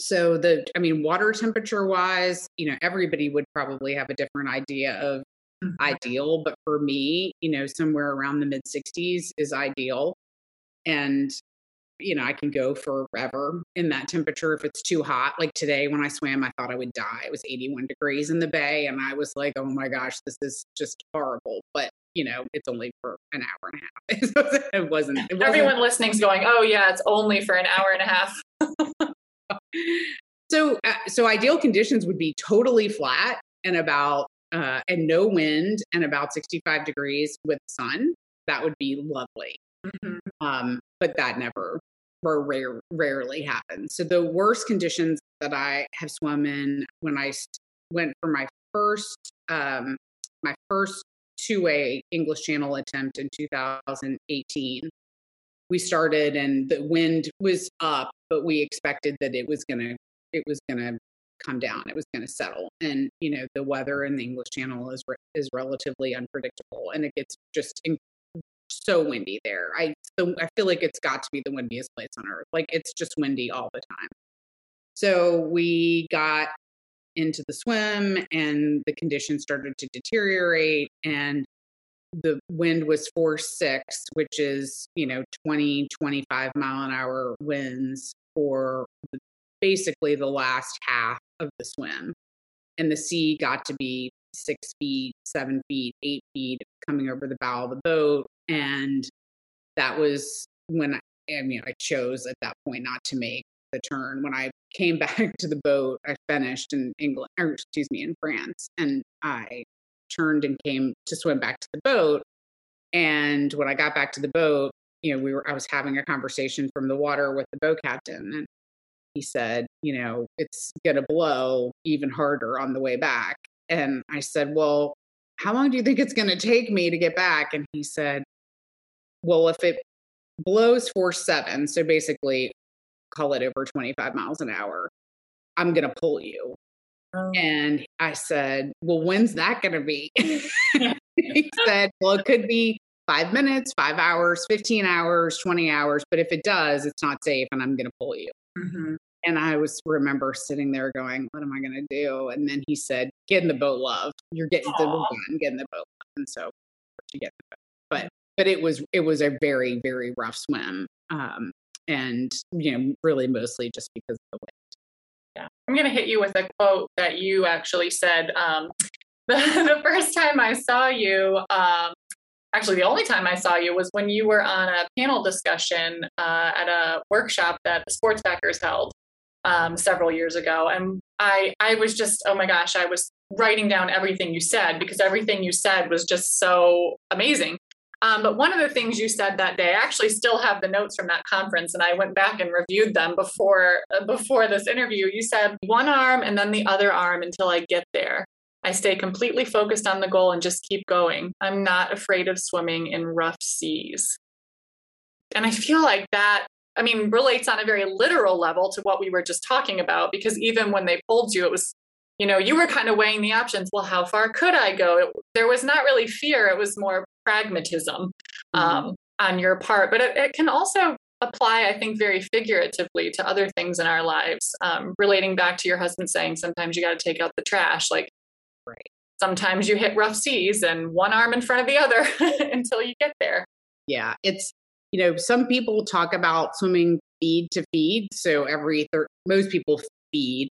so the i mean water temperature wise you know everybody would probably have a different idea of mm-hmm. ideal but for me you know somewhere around the mid 60s is ideal and you know, I can go forever in that temperature if it's too hot. Like today when I swam, I thought I would die. It was 81 degrees in the bay. And I was like, oh my gosh, this is just horrible. But, you know, it's only for an hour and a half. it, wasn't, it wasn't. Everyone listening's going, oh yeah, it's only for an hour and a half. so, uh, so ideal conditions would be totally flat and about, uh, and no wind and about 65 degrees with sun. That would be lovely. Mm-hmm. Um, but that never or rare, rarely happens. So the worst conditions that I have swum in when I went for my first um, my first two way English Channel attempt in 2018. We started and the wind was up, but we expected that it was gonna it was gonna come down. It was to settle. And you know, the weather in the English Channel is re- is relatively unpredictable, and it gets just so windy there. I so I feel like it's got to be the windiest place on earth. Like it's just windy all the time. So we got into the swim and the conditions started to deteriorate and the wind was four 6 which is you know 20 25 mile an hour winds for basically the last half of the swim and the sea got to be six feet seven feet eight feet coming over the bow of the boat and that was when I, I mean, I chose at that point not to make the turn. When I came back to the boat, I finished in England, or excuse me, in France, and I turned and came to swim back to the boat. And when I got back to the boat, you know, we were I was having a conversation from the water with the boat captain and he said, you know, it's gonna blow even harder on the way back. And I said, Well, how long do you think it's gonna take me to get back? And he said, Well, if it blows force seven, so basically call it over 25 miles an hour, I'm gonna pull you. Oh. And I said, Well, when's that gonna be? he said, Well, it could be five minutes, five hours, 15 hours, 20 hours. But if it does, it's not safe and I'm going to pull you. Mm-hmm. And I was remember sitting there going, what am I going to do? And then he said, get in the boat, love. You're getting the boat, get in the boat. And so you get the boat. But, but it was, it was a very, very rough swim. Um, and, you know, really mostly just because of the wind. Yeah. I'm going to hit you with a quote that you actually said. Um, the, the first time I saw you, um, actually the only time I saw you was when you were on a panel discussion uh, at a workshop that the sports backers held um, several years ago. And I, I was just, oh my gosh, I was writing down everything you said because everything you said was just so amazing. Um, but one of the things you said that day, I actually still have the notes from that conference, and I went back and reviewed them before uh, before this interview. You said one arm and then the other arm until I get there. I stay completely focused on the goal and just keep going. I'm not afraid of swimming in rough seas. And I feel like that, I mean, relates on a very literal level to what we were just talking about, because even when they pulled you, it was, you know, you were kind of weighing the options. Well, how far could I go? It, there was not really fear, it was more pragmatism mm-hmm. um, on your part. But it, it, can also apply, I think, very figuratively to other things in our lives, um, relating back to your husband saying sometimes you got to take out the trash. Like, Right. Sometimes you hit rough seas and one arm in front of the other until you get there. Yeah, it's you know, some people talk about swimming feed to feed. So every thir- most people feed.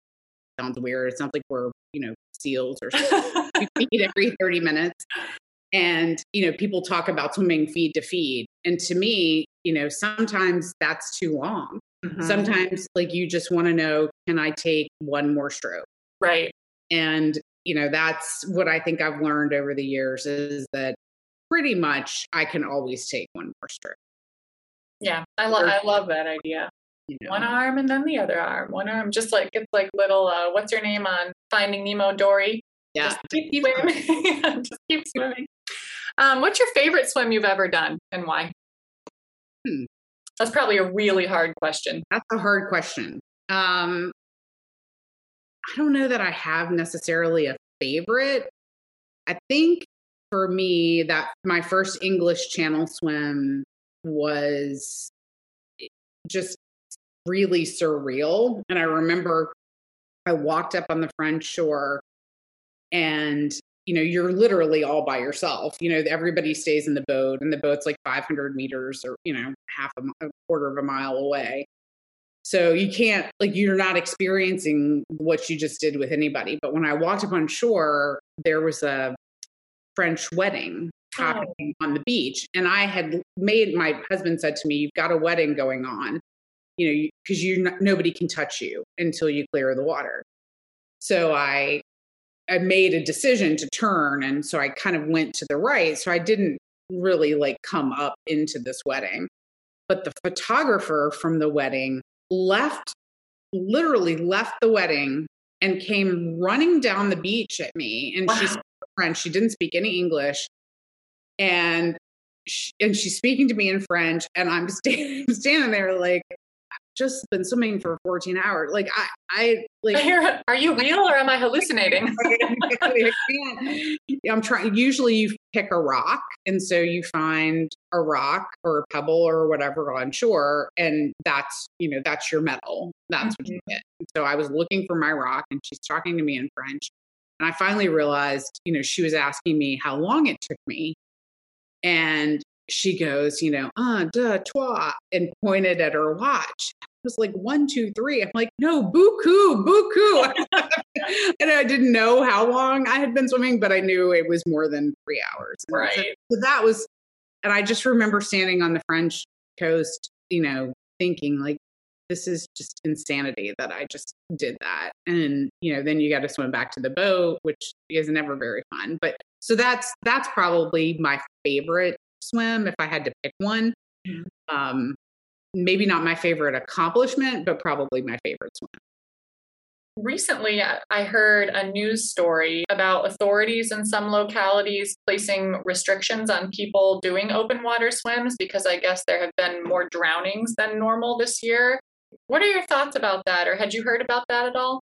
Sounds weird. It sounds like we're you know seals or something. we feed every thirty minutes. And you know, people talk about swimming feed to feed, and to me, you know, sometimes that's too long. Mm-hmm. Sometimes, like you just want to know, can I take one more stroke? Right. And you know, that's what I think I've learned over the years is that pretty much I can always take one more stroke. Yeah, I love I love that idea. You know. One arm and then the other arm. One arm, just like it's like little uh, what's her name on Finding Nemo, Dory. Yeah, just keep swimming. just keep swimming. Um, what's your favorite swim you've ever done, and why? Hmm. That's probably a really hard question. That's a hard question. Um, I don't know that I have necessarily a favorite. I think for me that my first English channel swim was eh, just really surreal. And I remember I walked up on the French shore and you know you're literally all by yourself you know everybody stays in the boat and the boat's like 500 meters or you know half a, a quarter of a mile away so you can't, like, you're not experiencing what you just did with anybody. But when I walked up on shore, there was a French wedding Oh. happening oh. on the beach. And I had made, my husband said to me, You've got a wedding going on, you know, because you, you nobody can touch you until you clear the water. So I, I made a decision to turn. And so I kind of went to the right. So I didn't really like come up into this wedding. But the photographer from the wedding left, literally left the wedding and came running down the beach at me. And wow. she's French. She didn't speak any English. And she, and she's speaking to me in French, and I'm standing, standing there like, I've just been swimming for 14 hours. Like I, I like. Are you real or am I hallucinating? I'm trying. Usually, you pick a rock, and so you find a rock or a pebble or whatever on shore, and that's you know that's your medal. That's mm-hmm. what you mm-hmm. get. So I was looking for my rock, and she's talking to me in French, and I finally realized, you know, she was asking me how long it took me, and she goes, you know, ah, duh, toi, and pointed at her watch. I was like, one, two, three. I'm like, no, buku, buku. and I didn't know how long I had been swimming, but I knew it was more than three hours. Right. So that was, and I just remember standing on the French coast, you know, thinking like, this is just insanity that I just did that. And, you know, then you got to swim back to the boat, which is never very fun. But so that's that's probably my favorite swim if I had to pick one. Mm-hmm. Um, maybe not my favorite accomplishment, but probably my favorite swim. Recently, I heard a news story about authorities in some localities placing restrictions on people doing open water swims because I guess there have been more drownings than normal this year. What are your thoughts about that, or had you heard about that at all?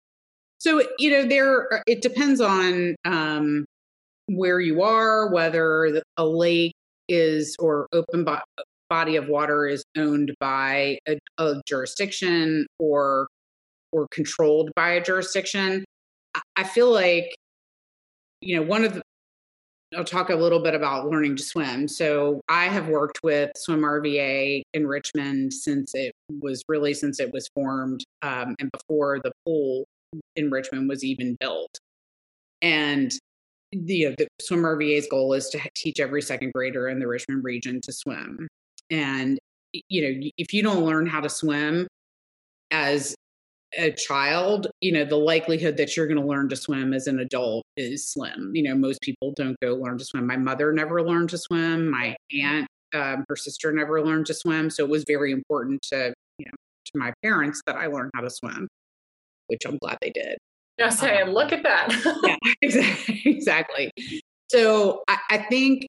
So, you know, there it depends on um, where you are, whether a lake is or open bo- body of water is owned by a, a jurisdiction or or controlled by a jurisdiction. I feel like, you know, one of the, I'll talk a little bit about learning to swim. So I have worked with Swim RVA in Richmond since it was really since it was formed um, and before the pool in Richmond was even built. And the, the Swim RVA's goal is to teach every second grader in the Richmond region to swim. And you know, if you don't learn how to swim as a child, you know, the likelihood that you're going to learn to swim as an adult is slim. You know, most people don't go learn to swim. My mother never learned to swim. My aunt, um, her sister never learned to swim. So it was very important to, you know, to my parents that I learned how to swim, which I'm glad they did. Yeah, saying, um, look at that. yeah, exactly. exactly. So I, I think,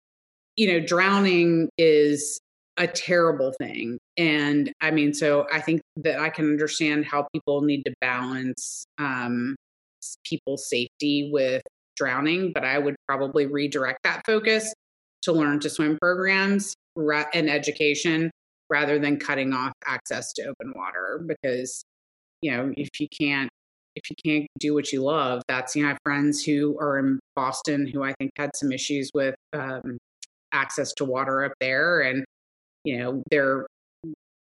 you know, drowning is a terrible thing. And I mean, so I think that I can understand how people need to balance um, people's safety with drowning, but I would probably redirect that focus to learn to swim programs and education rather than cutting off access to open water because you know if you can't if you can't do what you love that's you know i have friends who are in boston who i think had some issues with um, access to water up there and you know they're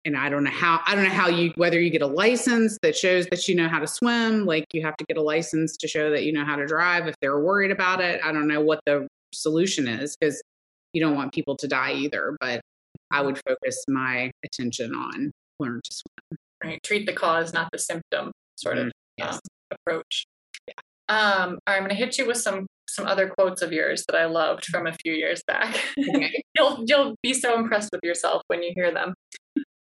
and i don't know how i don't know how you whether you get a license that shows that you know how to swim like you have to get a license to show that you know how to drive if they're worried about it. I don't know what the solution is because you don't want people to die either but i would focus my attention on learn to swim. Right treat the cause not the symptom sort of. Mm-hmm. Yes. um, approach yeah. um, all right, i'm going to hit you with some some other quotes of yours that I loved from a few years back. Okay. you'll you'll be so impressed with yourself when you hear them.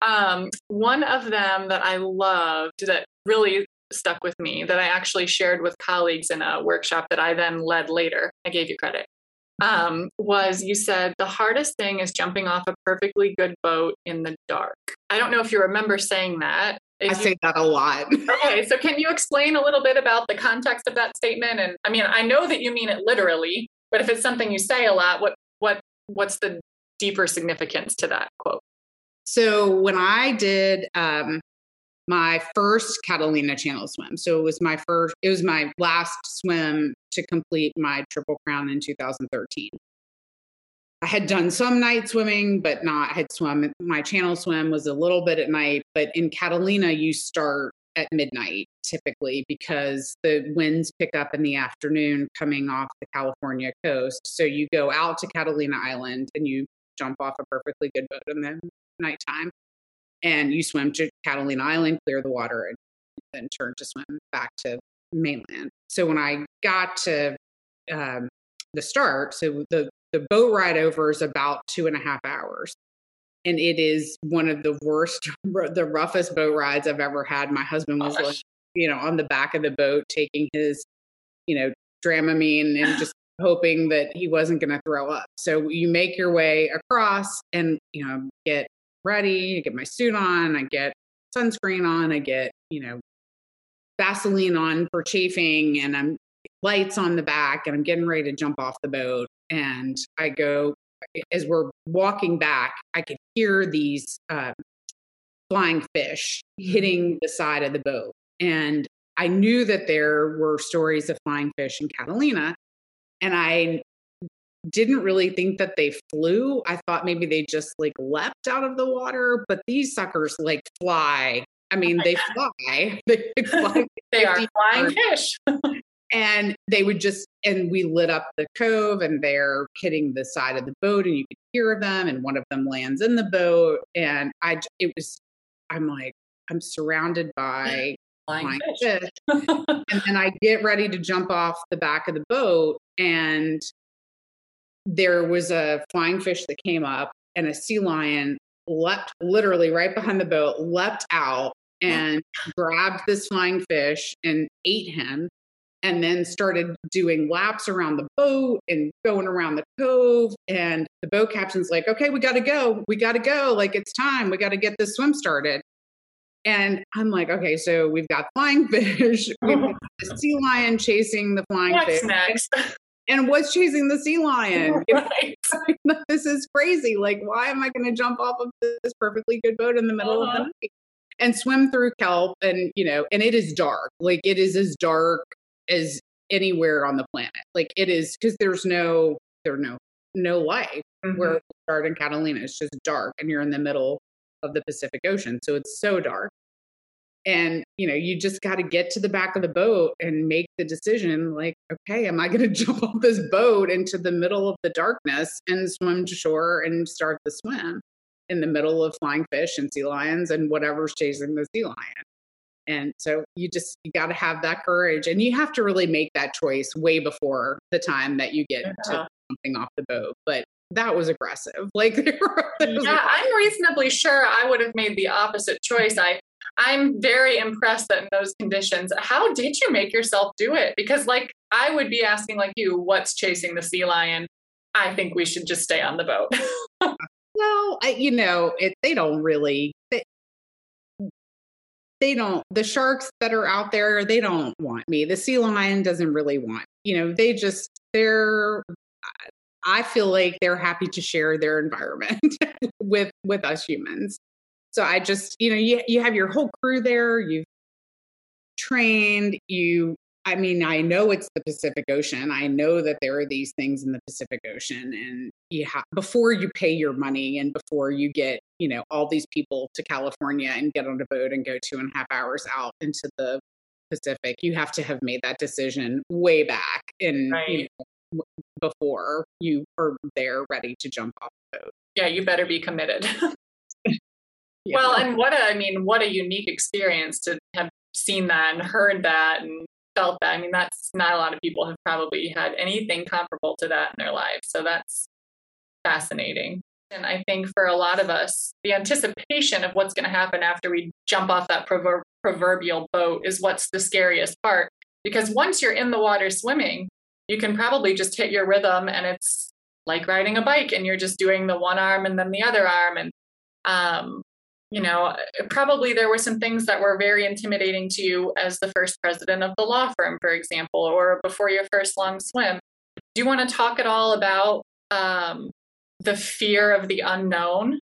Um, one of them that I loved that really stuck with me that I actually shared with colleagues in a workshop that I then led later. I gave you credit. Um, was you said the hardest thing is jumping off a perfectly good boat in the dark. I don't know if you remember saying that, I you, say that a lot. okay, so can you explain a little bit about the context of that statement? And I mean, I know that you mean it literally, but if it's something you say a lot, what what what's the deeper significance to that quote? So when I did um, my first Catalina Channel swim, so it was my first, it was my last swim to complete my Triple Crown in 2013. I had done some night swimming, but not had swum. My channel swim was a little bit at night, but in Catalina, you start at midnight typically because the winds pick up in the afternoon coming off the California coast. So you go out to Catalina Island and you jump off a perfectly good boat in the nighttime and you swim to Catalina Island, clear the water, and then turn to swim back to mainland. So when I got to um, the start, so the the boat ride over is about two and a half hours. And it is one of the worst, the roughest boat rides I've ever had. My husband was, like, you know, on the back of the boat taking his, you know, Dramamine and just hoping that he wasn't going to throw up. So you make your way across and, you know, get ready, I get my suit on, I get sunscreen on, I get, you know, Vaseline on for chafing, and I'm lights on the back, and I'm getting ready to jump off the boat and I go as we're walking back, I could hear these uh, flying fish hitting the side of the boat, and I knew that there were stories of flying fish in Catalina, and I didn't really think that they flew. I thought maybe they just like leapt out of the water, but these suckers like fly. I mean, oh they God. fly. They fly. they are flying fish and they would just and we lit up the cove and they're hitting the side of the boat and you could hear them and one of them lands in the boat. And i it was i'm like i'm surrounded by flying fish, fish. and then i get ready to jump off the back of the boat and there was a flying fish that came up and a sea lion leapt literally right behind the boat, leapt out and grabbed this flying fish and ate him and then started doing laps around the boat and going around the cove. And the boat captain's like, okay, we got to go. We got to go. Like, it's time. We got to get this swim started. And I'm like, okay, so we've got flying fish, we've got the sea lion chasing the flying What's fish. next? And what's chasing the sea lion? right. this is crazy. Like, why am I going to jump off of this perfectly good boat in the middle Uh-huh. of the night and swim through kelp? And, you know, and it is dark. Like, it is as dark as anywhere on the planet. Like, it is because there's no, there's no, no light Mhm. where we start in Catalina. It's just dark and you're in the middle of the Pacific Ocean. So it's so dark. And, you know, you just got to get to the back of the boat and make the decision like, okay, am I going to jump off this boat into the middle of the darkness and swim to shore and start the swim in the middle of flying fish and sea lions and whatever's chasing the sea lion? And so you just, you got to have that courage and you have to really make that choice way before the time that you get Yeah. to jumping off the boat. But that was aggressive. Like, were- there was Yeah, I'm reasonably sure I would have made the opposite choice. I I'm very impressed that in those conditions, how did you make yourself do it? Because like I would be asking like you, what's chasing the sea lion? I think we should just stay on the boat. Well, I, you know, it, they don't really. They, they don't. The sharks that are out there, they don't want me. The sea lion doesn't really want. You know, they just they're. I feel like they're happy to share their environment with with us humans. So I just, you know, you you have your whole crew there. You've trained. You I mean, I know it's the Pacific Ocean. I know that there are these things in the Pacific Ocean, and you have before you pay your money and before you get, you know, all these people to California and get on a boat and go two and a half hours out into the Pacific, you have to have made that decision way back in Right. you know, before you are there ready to jump off the boat. yeah, you better be committed. Yeah. Well, and what a I mean, what a unique experience to have seen that and heard that and felt that. I mean, that's not a lot of people have probably had anything comparable to that in their lives. So that's fascinating. And I think for a lot of us, the anticipation of what's going to happen after we jump off that prover- proverbial boat is what's the scariest part. Because once you're in the water swimming, you can probably just hit your rhythm and it's like riding a bike and you're just doing the one arm and then the other arm. And, um, you know, probably there were some things that were very intimidating to you as the first president of the law firm, for example, or before your first long swim. Do you want to talk at all about um, the fear of the unknown?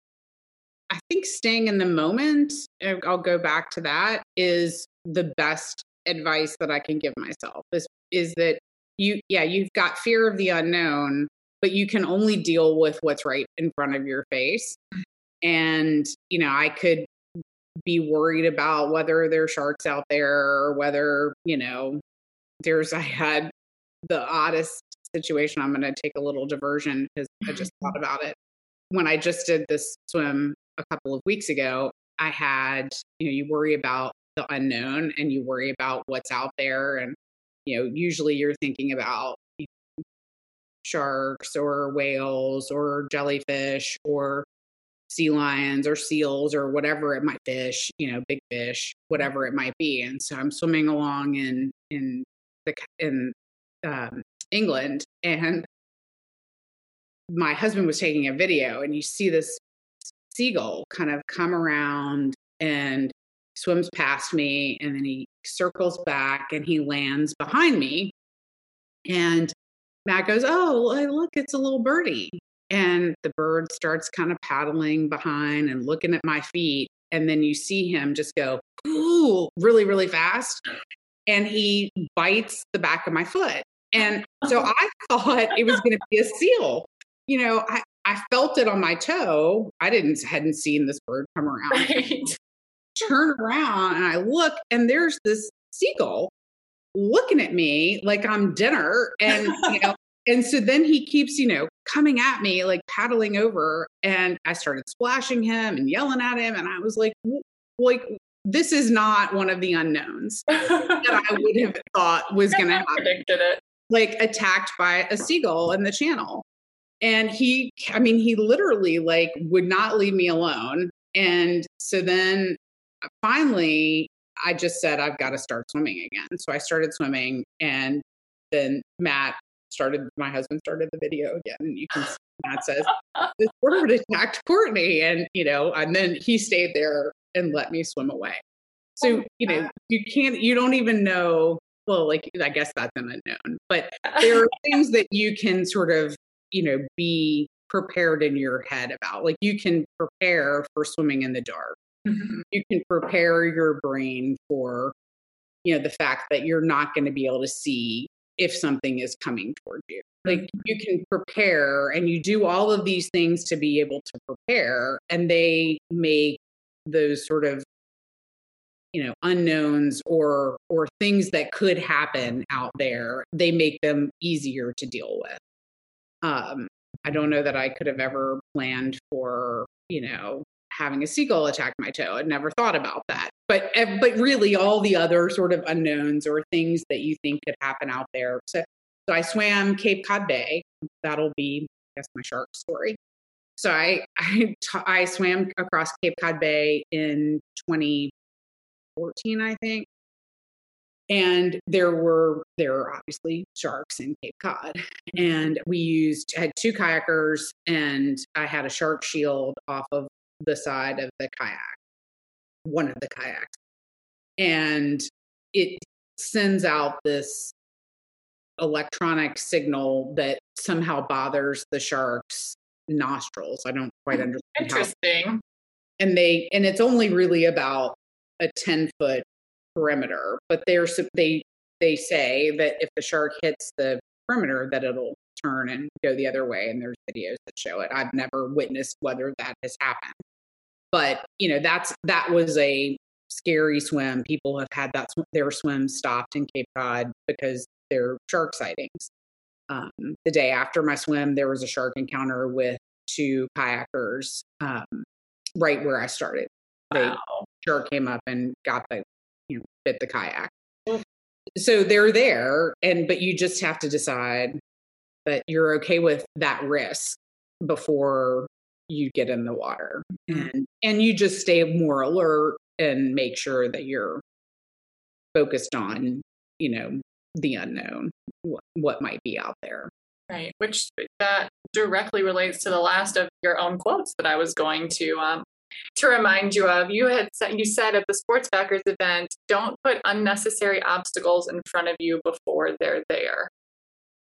I think staying in the moment, uh, I'll go back to that, is the best advice that I can give myself is is that you yeah, you've got fear of the unknown, but you can only deal with what's right in front of your face. And, you know, I could be worried about whether there's sharks out there or whether, you know, there's I had the oddest situation. I'm gonna take a little diversion because I just mm-hmm. thought about it. When I just did this swim a couple of weeks ago, I had, you know, you worry about the unknown and you worry about what's out there. And, you know, usually you're thinking about sharks or whales or jellyfish or sea lions or seals or whatever it might fish, you know, big fish, whatever it might be. And so I'm swimming along in, in the, in, um, England and my husband was taking a video and you see this seagull kind of come around and swims past me and then he circles back and he lands behind me. And matt goes oh look it's a little birdie and the bird starts kind of paddling behind and looking at my feet and then you see him just go ooh really really fast and he bites the back of my foot and so i thought it was going to be a seal you know i I felt it on my toe. I didn't hadn't seen this bird come around. Right. Turn around and I look, and there's this seagull looking at me like I'm dinner. And you know, and so then he keeps, you know, coming at me, like paddling over. And I started splashing him and yelling at him. And I was like, like, this is not one of the unknowns that I would have thought was gonna happen. predicted it. Like attacked by a seagull in the channel. and he, I mean, he literally like would not leave me alone. And so then uh, finally, I just said, I've got to start swimming again. So I started swimming, and then Matt started, my husband started the video again. And you can see Matt says, This bird attacked Courtney. And, you know, and then he stayed there and let me swim away. So, you know, you can't, you don't even know. Well, like, I guess that's an unknown, but there are things that you can sort of, you know, be prepared in your head about. Like, you can prepare for swimming in the dark. Mm-hmm. You can prepare your brain for, you know, the fact that you're not going to be able to see if something is coming toward you. Like mm-hmm. you can prepare and you do all of these things to be able to prepare, and they make those sort of you know unknowns or or things that could happen out there they make them easier to deal with um i don't know that i could have ever planned for you know having a seagull attack my toe. I'd never thought about that. But but really all the other sort of unknowns or things that you think could happen out there. So so i swam cape cod bay. That'll be i guess my shark story. So I, I, t- I swam across Cape Cod Bay in 2014, I think. And there were there were obviously sharks in Cape Cod, and we used had two kayakers, and I had a shark shield off of the side of the kayak, one of the kayaks, and it sends out this electronic signal that somehow bothers the sharks nostrils. I don't quite hmm, understand. Interesting. How. And they and it's only really about a 10 foot perimeter, but they're they they say that if the shark hits the perimeter that it'll turn and go the other way and there's videos that show it. I've never witnessed whether that has happened. But, you know, that's that was a scary swim. People have had that their swim stopped in Cape Cod because they're shark sightings. Um, the day after my swim, there was a shark encounter with two kayakers um, right where I started. They wow. shark came up and got the, you know, bit the kayak. So they're there, and but you just have to decide that you're okay with that risk before you get in the water, mm-hmm. and and you just stay more alert and make sure that you're focused on you know the unknown, what, what might be out there. Right, which that directly relates to the last of your own quotes that I was going to um, to remind you of. You had said you said at the Sports Backers event, don't put unnecessary obstacles in front of you before they're there.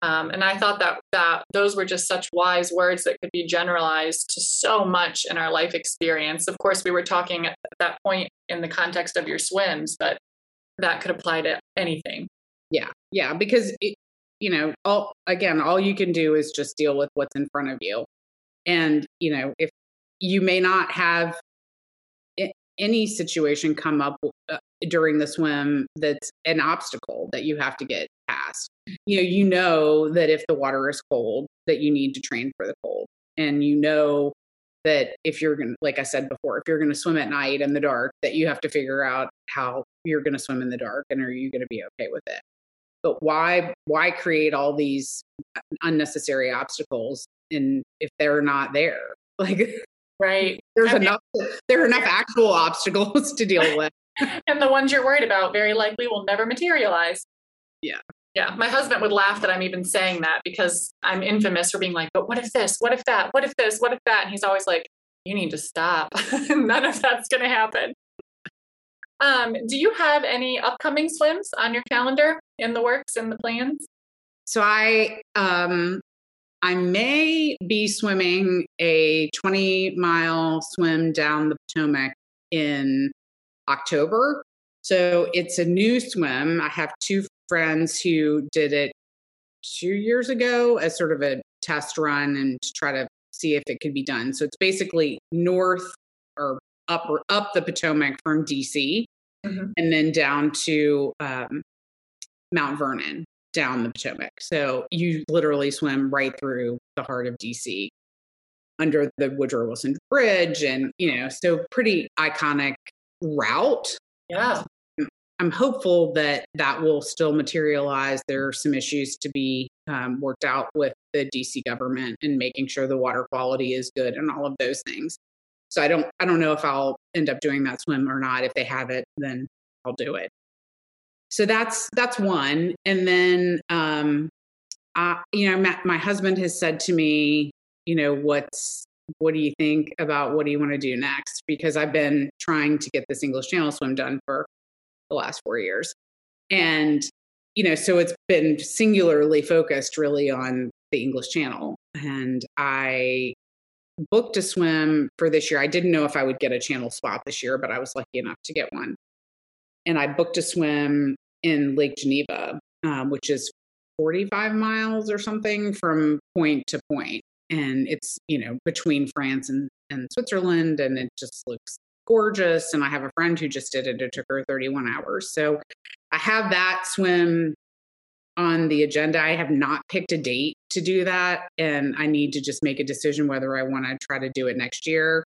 Um, and I thought that that those were just such wise words that could be generalized to so much in our life experience. Of course, we were talking at that point in the context of your swims, but that could apply to anything. Yeah. Yeah. Because, it, you know, all, again, all you can do is just deal with what's in front of you. And, you know, if you may not have any situation come up uh, during the swim that's an obstacle that you have to get past. You know, you know that if the water is cold, that you need to train for the cold. And you know that if you're going to, like I said before, if you're going to swim at night in the dark, that you have to figure out how you're going to swim in the dark and are you going to be okay with it but why why create all these unnecessary obstacles and if they're not there like right there's I enough there are enough actual obstacles to deal with. And the ones you're worried about very likely will never materialize. Yeah. Yeah my husband would laugh that i'm even saying that because i'm infamous for being like but what if this? What if that? What if this? What if that? And he's always like you need to stop. None of that's going to happen. Um, do you have any upcoming swims on your calendar in the works and the plans? So I um I may be swimming a 20 mile swim down the Potomac in October. So it's a new swim. I have two friends who did it two years ago as sort of a test run and to try to see if it could be done. So it's basically north or up or up the Potomac from DC mm-hmm. and then down to um, Mount Vernon down the Potomac. So you literally swim right through the heart of DC under the Woodrow Wilson Bridge. And, you know, so pretty iconic route. Yeah. I'm hopeful that that will still materialize. There are some issues to be um, worked out with the DC government and making sure the water quality is good and all of those things. So I don't I don't know if I'll end up doing that swim or not. If they have it, then I'll do it. So that's that's one. And then um I, you know, my, my husband has said to me, you know, what's what do you think about what do you want to do next? Because I've been trying to get this English Channel swim done for the last four years. And, you know, so it's been singularly focused really on the English Channel. And I booked a swim for this year. I didn't know if I would get a channel spot this year, but I was lucky enough to get one. And I booked a swim in Lake Geneva, um, which is 45 miles or something from point to point. And it's, you know, between France and, and Switzerland. And it just looks gorgeous. And I have a friend who just did it. It took her 31 hours. So I have that swim on the agenda. I have not picked a date to do that. And I need to just make a decision whether I want to try to do it next year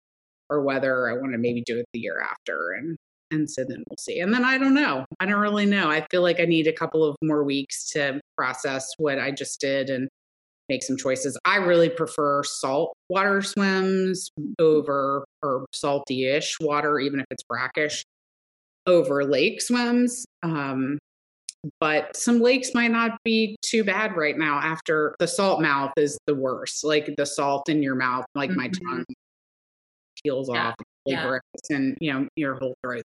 or whether I want to maybe do it the year after. And and so then we'll see. And then I don't know. I don't really know. I feel like I need a couple of more weeks to process what I just did and make some choices. I really prefer salt water swims over or salty-ish water, even if it's brackish, over lake swims. Um, but some lakes might not be too bad right now after the salt mouth is the worst. Like the salt in your mouth, like mm-hmm. my tongue peels yeah. off yeah. and you know your whole throat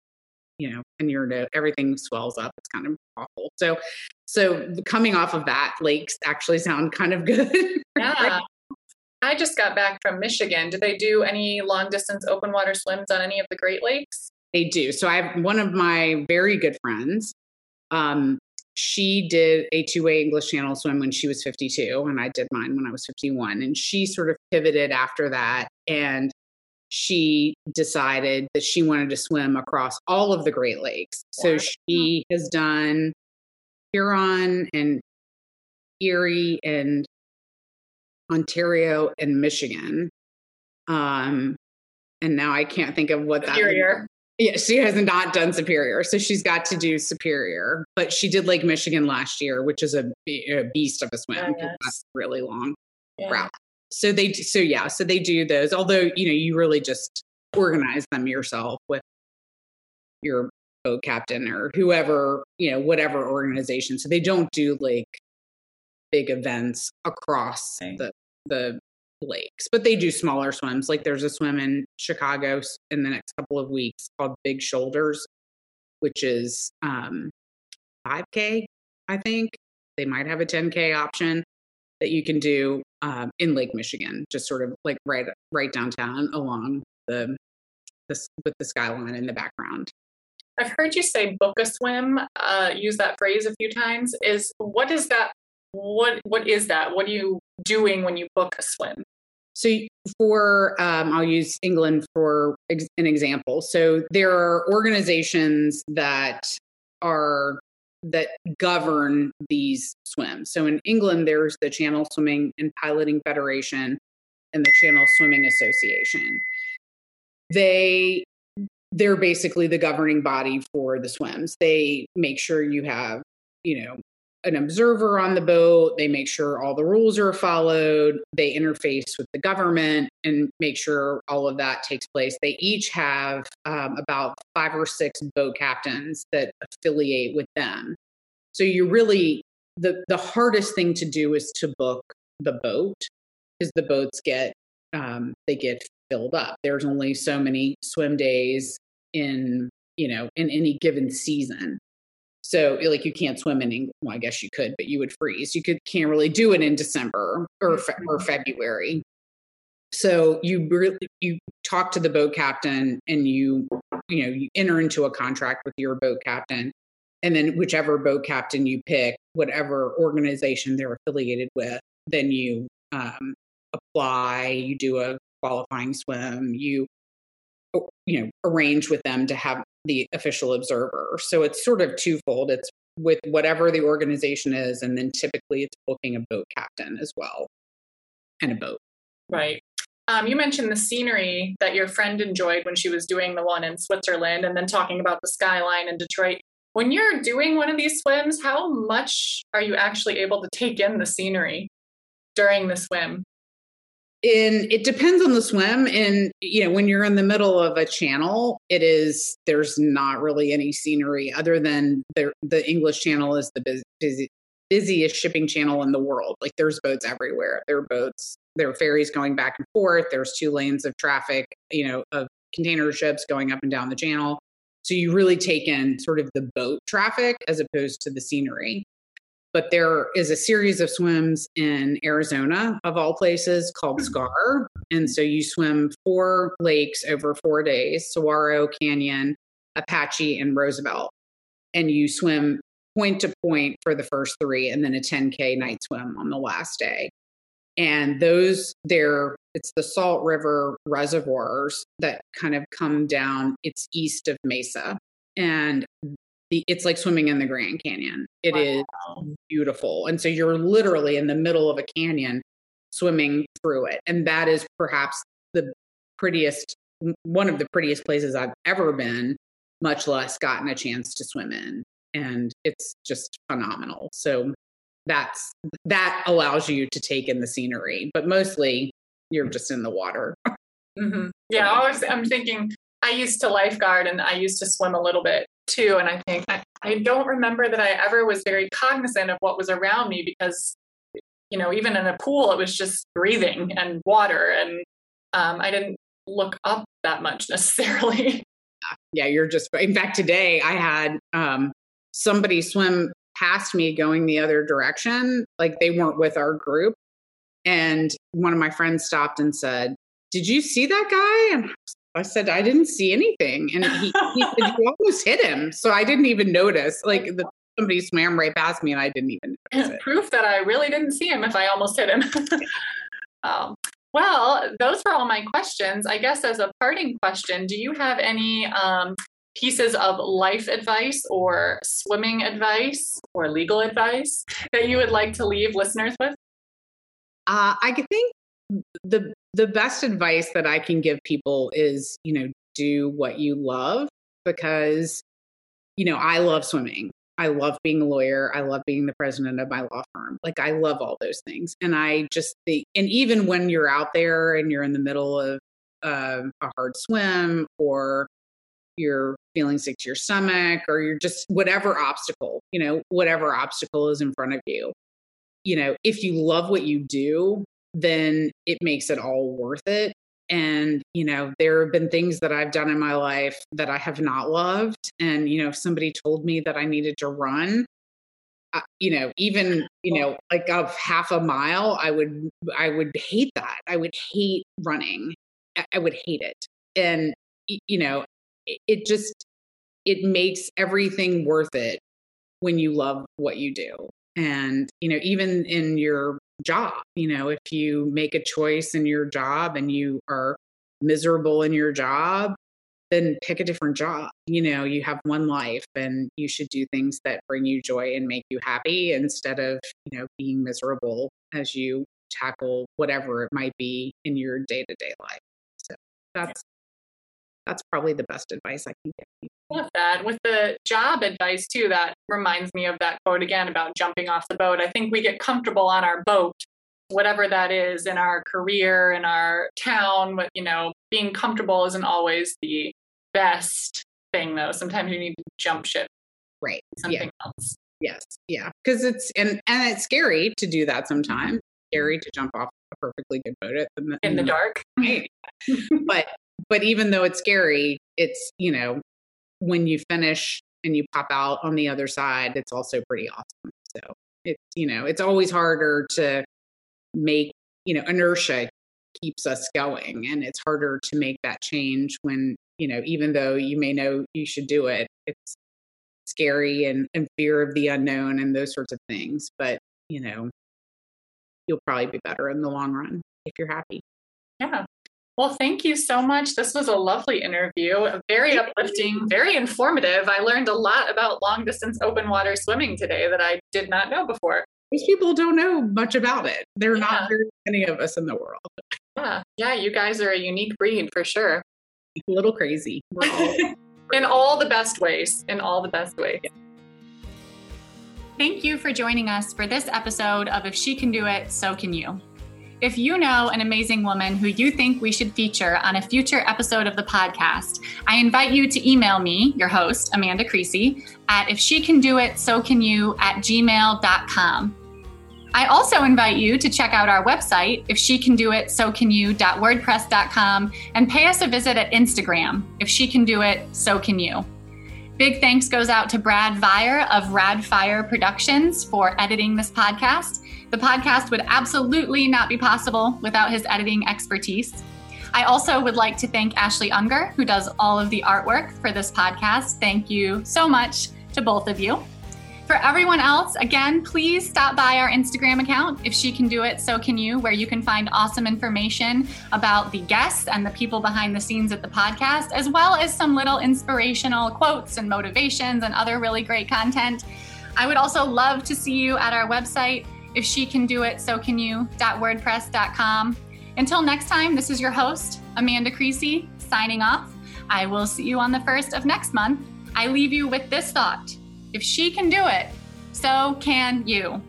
you know and your everything swells up it's kind of awful. So so coming off of that lakes actually sound kind of good. Yeah. I just got back from michigan. Do they do any long distance open water swims on any of the great lakes? They do. So i have one of my very good friends um, she did a two-way english channel swim when she was 52 and i did mine when i was 51 and she sort of pivoted after that and she decided that she wanted to swim across all of the great lakes so she has done huron and erie and ontario and michigan um and now i can't think of what that Superior. Yeah, she has not done Superior, so she's got to do Superior. But she did Lake Michigan last year, which is a, a beast of a swim. yes. That's really long yeah. route. So they, so yeah, so they do those. Although you know, you really just organize them yourself with your boat captain or whoever, you know, whatever organization. So they don't do like big events across okay. the the lakes, but they do smaller swims. Like there's a swim in Chicago in the next couple of weeks called Big Shoulders, which is um, 5K, I think. They might have a 10K option that you can do um, in Lake Michigan, just sort of like right right downtown along the, the with the skyline in the background. I've heard you say book a swim. Uh, use that phrase a few times. Is what is that? What what is that? What are you doing when you book a swim? So for um, I'll use England for ex- an example. So there are organizations that are that govern these swims. So in England, there's the Channel Swimming and Piloting Federation and the Channel Swimming Association. They they're basically the governing body for the swims. They make sure you have, you know, an observer on the boat. They make sure all the rules are followed. They interface with the government and make sure all of that takes place. They each have um, about five or six boat captains that affiliate with them. So you really the the hardest thing to do is to book the boat because the boats get um, they get filled up. There's only so many swim days in you know in any given season so like you can't swim in England. Well, I guess you could, but you would freeze. You could can't really do it in December or fe- or mm-hmm. February. So you really you talk to the boat captain and you you know you enter into a contract with your boat captain, and then whichever boat captain you pick, whatever organization they're affiliated with, then you um, apply. You do a qualifying swim. You you know arrange with them to have the official observer. So it's sort of twofold. It's with whatever the organization is, and then typically it's booking a boat captain as well and a boat. Right. Um, you mentioned the scenery that your friend enjoyed when she was doing the one in Switzerland, and then talking about the skyline in Detroit. when you're doing one of these swims, how much are you actually able to take in the scenery during the swim? In it depends on the swim and you know when you're in the middle of a channel it is there's not really any scenery other than the the english channel is the busy, busiest shipping channel in the world. Like there's boats everywhere. There are boats there are ferries going back and forth. There's two lanes of traffic you know of container ships going up and down the channel. So you really take in sort of the boat traffic as opposed to the scenery but there is a series of swims in Arizona, of all places, called hmm. SCAR. And so you swim four lakes over four days Saguaro Canyon, Apache, and Roosevelt. And you swim point to point for the first three, and then a 10K night swim on the last day. And those, there, it's the Salt River reservoirs that kind of come down, it's east of Mesa. And the, it's like swimming in the Grand Canyon. It wow. is beautiful. And so you're literally in the middle of a canyon swimming through it. And that is perhaps the prettiest, one of the prettiest places I've ever been, much less gotten a chance to swim in. And it's just phenomenal. So that's that allows you to take in the scenery, but mostly you're just in the water. Mm-hmm. Yeah, I was, I'm thinking I used to lifeguard and I used to swim a little bit too. And I think I, I don't remember that I ever was very cognizant of what was around me because, you know, even in a pool, it was just breathing and water. And um, I didn't look up that much necessarily. Yeah, you're just, in fact, today I had um, somebody swim past me going the other direction. Like they weren't with our group. And one of my friends stopped and said, Did you see that guy? And I was I said, I didn't see anything. And he, he said, You almost hit him. So I didn't even notice. Like the, somebody swam right past me and I didn't even notice it. Proof that I really didn't see him if I almost hit him. um, well, those were all my questions. I guess as a parting question, do you have any um, pieces of life advice or swimming advice or legal advice that you would like to leave listeners with? Uh, I think the the best advice that I can give people is, you know, do what you love because, you know, I love swimming. I love being a lawyer. I love being the president of my law firm. Like I love all those things. And I just think, and even when you're out there and you're in the middle of uh, a hard swim or you're feeling sick to your stomach or you're just whatever obstacle, you know, whatever obstacle is in front of you, you know, if you love what you do, then it makes it all worth it. And, you know, there have been things that I've done in my life that I have not loved. And, you know, if somebody told me that I needed to run, uh, you know, even, you know, like of half a mile, I would, I would hate that. I would hate running. I would hate it. And, you know, it just, it makes everything worth it when you love what you do. And, you know, even in your job. You know, if you make a choice in your job and you are miserable in your job, then pick a different job. You know, you have one life and you should do things that bring you joy and make you happy instead of, you know, being miserable as you tackle whatever it might be in your day-to-day life. So that's that's probably the best advice I can give you. Love that. With the job advice too, that reminds me of that quote again about jumping off the boat. I think we get comfortable on our boat, whatever that is in our career, in our town, but you know, being comfortable isn't always the best thing though. Sometimes you need to jump ship. Right. Something yeah. else. Yes. Yeah. Because it's and and it's scary to do that sometimes. Scary to jump off a perfectly good boat at the, in the dark. Right. but but even though it's scary, it's you know when you finish and you pop out on the other side, it's also pretty awesome. So it's, you know, it's always harder to make, you know, inertia keeps us going. And it's harder to make that change when, you know, even though you may know you should do it, it's scary and, and fear of the unknown and those sorts of things. But, you know, you'll probably be better in the long run if you're happy. Yeah. Well, thank you so much. This was a lovely interview, very uplifting, very informative. I learned a lot about long distance open water swimming today that I did not know before. Most people don't know much about it. There are yeah. not very many of us in the world. Yeah, yeah, you guys are a unique breed for sure. A little crazy. in all the best ways. In all the best ways. Thank you for joining us for this episode of If She Can Do It, So Can You. If you know an amazing woman who you think we should feature on a future episode of the podcast, I invite you to email me, your host, Amanda Creasy, at if she can do it, so can you at gmail.com. I also invite you to check out our website, if she can do it, so can you.wordpress.com, and pay us a visit at Instagram, if she can do it, so can you. Big thanks goes out to Brad Vire of Radfire Productions for editing this podcast. The podcast would absolutely not be possible without his editing expertise. I also would like to thank Ashley Unger, who does all of the artwork for this podcast. Thank you so much to both of you. For everyone else, again, please stop by our Instagram account. If she can do it, so can you, where you can find awesome information about the guests and the people behind the scenes at the podcast, as well as some little inspirational quotes and motivations and other really great content. I would also love to see you at our website, if she can do it, so can you.wordpress.com. Until next time, this is your host, Amanda Creasy, signing off. I will see you on the first of next month. I leave you with this thought if she can do it, so can you.